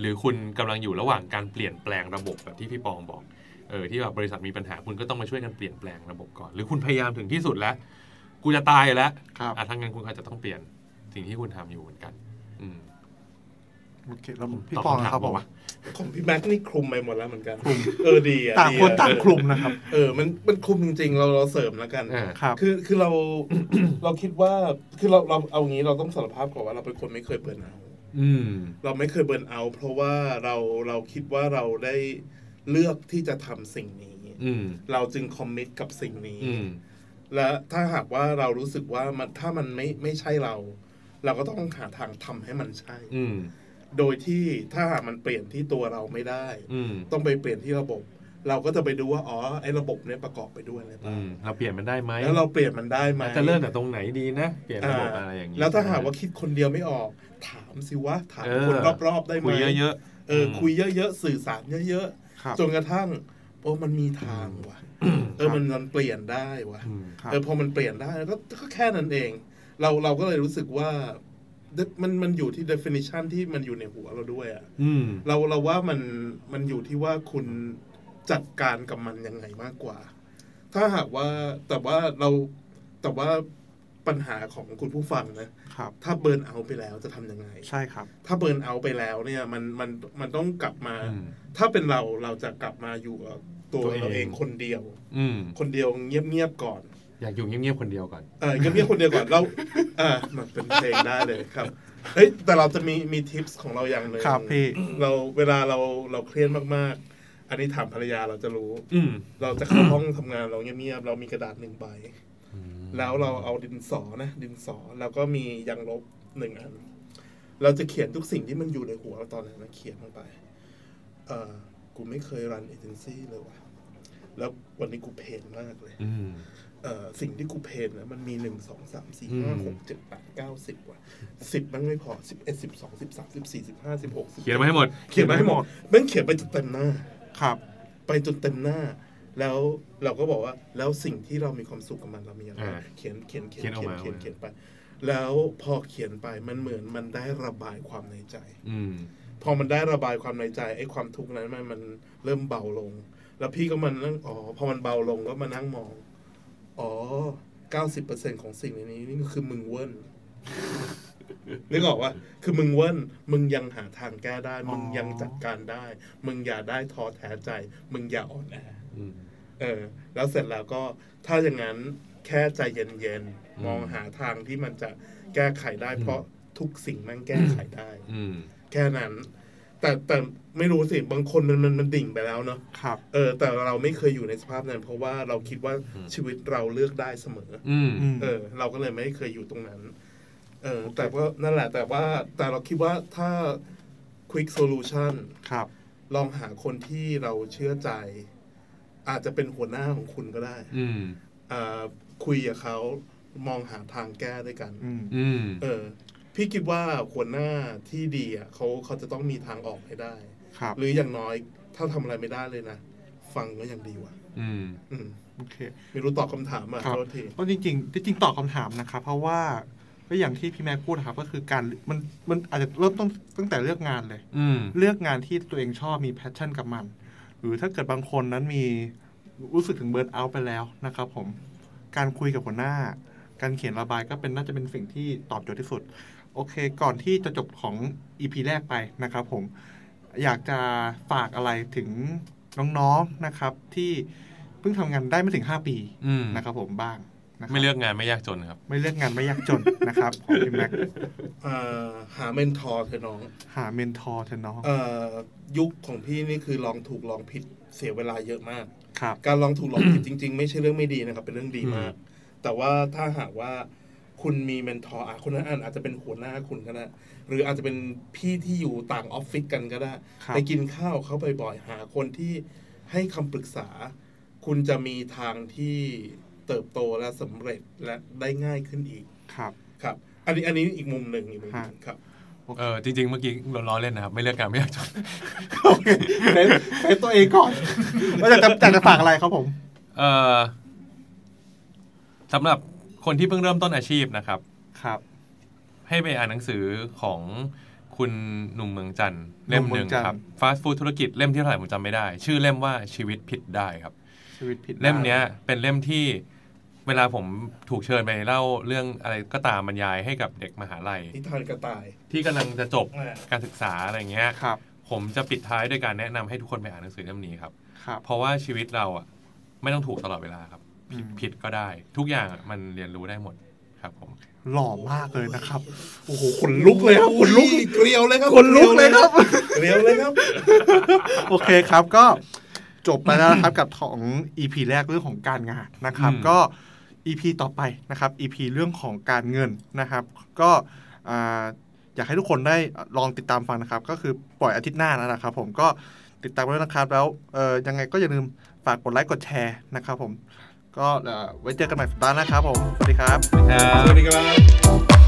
หรือคุณกำลังอยู่ระหว่างการเปลี่ยนแปลงระบบแบบที่พี่ปองบอกเออที่แบบบริษัทมีปัญหาคุณก็ต้องมาช่วยกันเปลี่ยนแปลงระบบก่อน หรือคุณพยายามถึงที่สุดแล้ว กูจะตายแล้วครับอะทั้างนั้นคุณอาจจะต้องเปลี่ยนสิ่งที่คุณทำอยู่เหมือนกัน อืมโอเคแล้วพี่ตอบปองคำถามนะครับผมบอกว่าของพี่แม็กซ์นี่คลุมไปหมดแล้วเหมือนกันคลุมเออดีอะต่างดีคนอะต่างคลุมนะครับ เออมันมันคลุมจริง ๆ เราเราเสริมแล้วกันอ่าครับคือคือเราเราคิดว่าคือเราเราเอางี้เราต้องสารภาพก่อนว่าเราเป็นคนไม่เคยเบิร์นเอาท์อืม เราไม่เคยเบิร์นเอาท์เพราะว่าเราเราคิดว่าเราได้เลือกที่จะทำสิ่งนี้อืมเราจึงคอมมิตกับสิ่งนี้อืมและถ้าหากว่าเรารู้สึกว่ามันถ้ามันไม่ไม่ใช่เรา เราก็ต้องหาทางทำให้มันใช่อืมโดยที่ถ้าหากมันเปลี่ยนที่ตัวเราไม่ได้อืมต้องไปเปลี่ยนที่ระบบเราก็จะไปดูว่าอ๋อไอ้ระบบเนี้ยประกอบไปด้วยอะไรอืบ้างมเราเปลี่ยนมันได้ไหมแล้วเราเปลี่ยนมันได้ไหมจะเริ่มจากตรงไหนดีนะเปลี่ยนระบบอะไรอย่างนี้แล้วถ้าหากว่าคิดคนเดียวไม่ออกถาม สิวะ ถามเออคนรอบๆได้ไหมคุยเยอะเออคุยเยอะๆสื่อสารเยอะครับๆจนกระทั่งโอ้มันมีทางว่ะเออมันมันเปลี่ยนได้ว่ะอืมครับเออพอมันเปลี่ยนได้ก็ก็แค่นั้นเอง เราเราก็เลยรู้สึกว่ามันมันอยู่ที่ definition ที่มันอยู่ในหัวเราด้วยอะอืมเราเราว่ามันมันอยู่ที่ว่าคุณจัดการกับมันยังไงมากกว่า ถ้าหากว่าแต่ว่าเราแต่ว่า ปัญหาของคุณผู้ฟังนะครับ ถ้าเบิร์นเอาท์ไปแล้วจะทำยังไง ใช่ครับ ถ้าเบิร์นเอาท์ไปแล้วเนี่ยมันมันมันต้องกลับมาอืมถ้าเป็นเราเราจะกลับมาอยู่กับตัวตัวเองเราเองคนเดียว อืมคนเดียวเงียบๆก่อน อยากอยู่เงียบๆคนเดียวก่อนเออเงียบๆคนเดียวก่อนเราอ่ามันเป็นเพลงได้เลยครับเฮ้ยแต่เราจะมีมีทิปส์ของเราอย่างหนึ่งครับพี่เราเวลาเราเราเครียดมากๆอันนี้ถามภรรยาเราจะรู้ อืมเราจะเข้าห้องทำงานเราเงียบๆเรามีกระดาษหนึ่งใบ แล้วเราเอาดินสอนะ ดินสอแล้วก็มียางลบหนึ่งอัน เราจะเขียนทุกสิ่งที่มันอยู่ในหัวเราตอนนั้นนะเขียนลงไป เออกูไม่เคยรันเอเจนซี่เลยว่ะแล้ววันนี้กูเพนมากเลยอืมเอ่อสิ่งที่กูเพนนะมันมีหนึ่งสองสามสี่อืห้ามหกเจ็ดแปดเก้าสิบว่ะสิบมันไม่พอสิบเอ็ดสิบสองสิบสามสิบสี่สิบห้าสิบหกเขียนมาให้หมด เขียนมาให้หมดแม่งเขียนไปจนเต็มหน้า ครับ ไปจนเต็มหน้า แล้วเราก็บอกว่าแล้วสิ่งที่เรามีความสุขกับมันเรามีอะไรอ่าเขียนเขียนเขียนเขียนออกเขียนมาเขียนเขียนไป แล้วพอเขียนไปมันเหมือนมันได้ระบายความในใจ อืมพอมันได้ระบายความในใจไอ้ความทุกข์นั้นมันมันเริ่มเบาลง แล้วพี่ก็มันนั่งอ๋อพอมันเบาลงก็มานั่งมอง อ๋อเก้าสิบเปอร์เซ็นของสิ่งในนี้นี่ก็คือมึงเวิ้นนึกออกว่าคือมึงเวิ้นมึงยังหาทางแก้ได้ มึงยังจัดการได้ มึงอย่าได้ท้อแท้ใจ มึงอย่าอ่อนแออืม เออแล้วเสร็จแล้วก็ถ้าอย่างนั้นแค่ใจเย็นอืมๆมองหาทางที่มันจะแก้ไขได้ เพราะทุกสิ่งมันแก้ไขได้อืมแค่นั้น แต่แต่ไม่รู้สิบางคนมันมันมันดิ่งไปแล้วเนาะครับเออ แต่เราไม่เคยอยู่ในสภาพนั้น เพราะว่าเราคิดว่าอืมชีวิตเราเลือกได้เสมออืมอืมเออ เราก็เลยไม่เคยอยู่ตรงนั้น เออ แต่ว่านั่นแหละ แต่ว่าแต่เราคิดว่าถ้า quick solution ครับ ลองหาคนที่เราเชื่อใจ อาจจะเป็นหัวหน้าของคุณก็ได้ อืมอ่าคุยกับเขามองหาทางแก้ด้วยกัน อืม อืม เออ พี่คิดว่าหัวหน้าที่ดีอะเขาเขาจะต้องมีทางออกให้ได้ ครับ หรืออย่างน้อยถ้าทำอะไรไม่ได้เลยนะ ฟังก็ยังดีว่ะ อืม อืม โอเค ไม่รู้ตอบคำถามอะครับ โทษที ก็จริงๆจริงๆตอบคำถามนะครับ เพราะว่าก็อย่างที่พี่แม็กพูดนะครับ ก็คือการมันมันอาจจะเริ่มต้นตั้งแต่เลือกงานเลย อืม เลือกงานที่ตัวเองชอบมี passion กับมัน หรือถ้าเกิดบางคนนั้นมีรู้สึกถึง burnout ไปแล้วนะครับผมการคุยกับหัวหน้า การเขียนระบายก็เป็นน่าจะเป็นสิ่งที่ตอบโจทย์ที่สุด โอเค ก่อนที่จะจบของ EP แรกไปนะครับผมอยากจะฝากอะไรถึงน้องๆนะครับ ที่เพิ่งทำงานได้ไม่ถึง 5 ปีนะครับผมบ้าง นะครับไม่เลือกงานไม่ยากจนครับ ไม่เลือกงานไม่ยากจนนะครับของพี่แม็กเอ่อหา mentor เถอะน้องหา mentor เถอะน้องเอ่อยุคของพี่นี่คือลองถูกลองผิดเสียเวลาเยอะมาก ครับ การลองถูกลองผิดจริง ๆ ไม่ใช่เรื่องไม่ดีนะครับ เป็นเรื่องดีมาก แต่ว่าถ้าหากว่าคุณมี mentor อะคนนั้นอาจจะเป็นหัวหน้าคุณก็ได้หรืออาจจะเป็นพี่ที่อยู่ต่างออฟฟิศกันก็ได้ครับ ไปกินข้าวเขาบ่อยๆหาคนที่ให้คำปรึกษา คุณจะมีทางที่ เติบโตและสำเร็จและได้ง่ายขึ้นอีกครับครับ อันนี้อันนี้อีกมุมหนึ่งอีกมุมหนึ่งฮะครับเออจริงๆ เมื่อกี้เราล้อเล่นนะครับ ไม่เลือกงานไม่ยากจนโอเค save save ตัวเองก่อนว่าจะจะจะจะฝากอะไรครับผม เออสำหรับคนที่เพิ่งเริ่มต้นอาชีพนะครับ ครับ ให้ไปอ่านหนังสือของคุณหนุ่มเมืองจันทร์เล่มหนึ่งหนุ่มเมืองจันทร์ครับฟาสต์ฟู้ดธุรกิจเล่มที่เท่าไหร่ผมจำไม่ได้ ชื่อเล่มว่าชีวิตผิดได้ครับ ชีวิตผิดเล่มเนี้ย เป็นเล่มที่ เวลาผมถูกเชิญไปเล่าเรื่องอะไรก็ตามบรรยายให้กับเด็กมหาลัย นิทานกระต่าย ที่กำลังจะจบอ่าการศึกษาอะไรเงี้ยครับ ผมจะปิดท้ายด้วยการแนะนำให้ทุกคนไปอ่านหนังสือเล่มนี้ครับครับ เพราะว่าชีวิตเราอะไม่ต้องถูกตลอดเวลาครับอืมผิดก็ได้ ทุกอย่างอะมันเรียนรู้ได้หมดครับผมหล่อมากเลยนะครับ โอ้โหขนลุกเลยครับขนลุกเกลียวเลยครับขนลุกเลยครับเกลียวเลยครับ โอเคครับก็จบไปแล้วนะครับกับของ EP แรกเรื่องของการงานนะครับอืมก็ EP ต่อไปนะครับ EP เรื่องของการเงินนะครับ ก็อ่าอยากให้ทุกคนได้ลองติดตามฟังนะครับ ก็คือปล่อยอาทิตย์หน้าแล้วนะครับ ผมก็ติดตามไว้ด้วยนะครับแล้วยังไงก็อย่าลืมฝากกดไลค์กดแชร์นะครับผมก็ไว้เจอกันใหม่สัปดาห์หน้าครับผม สวัสดีครับ สวัสดีครับ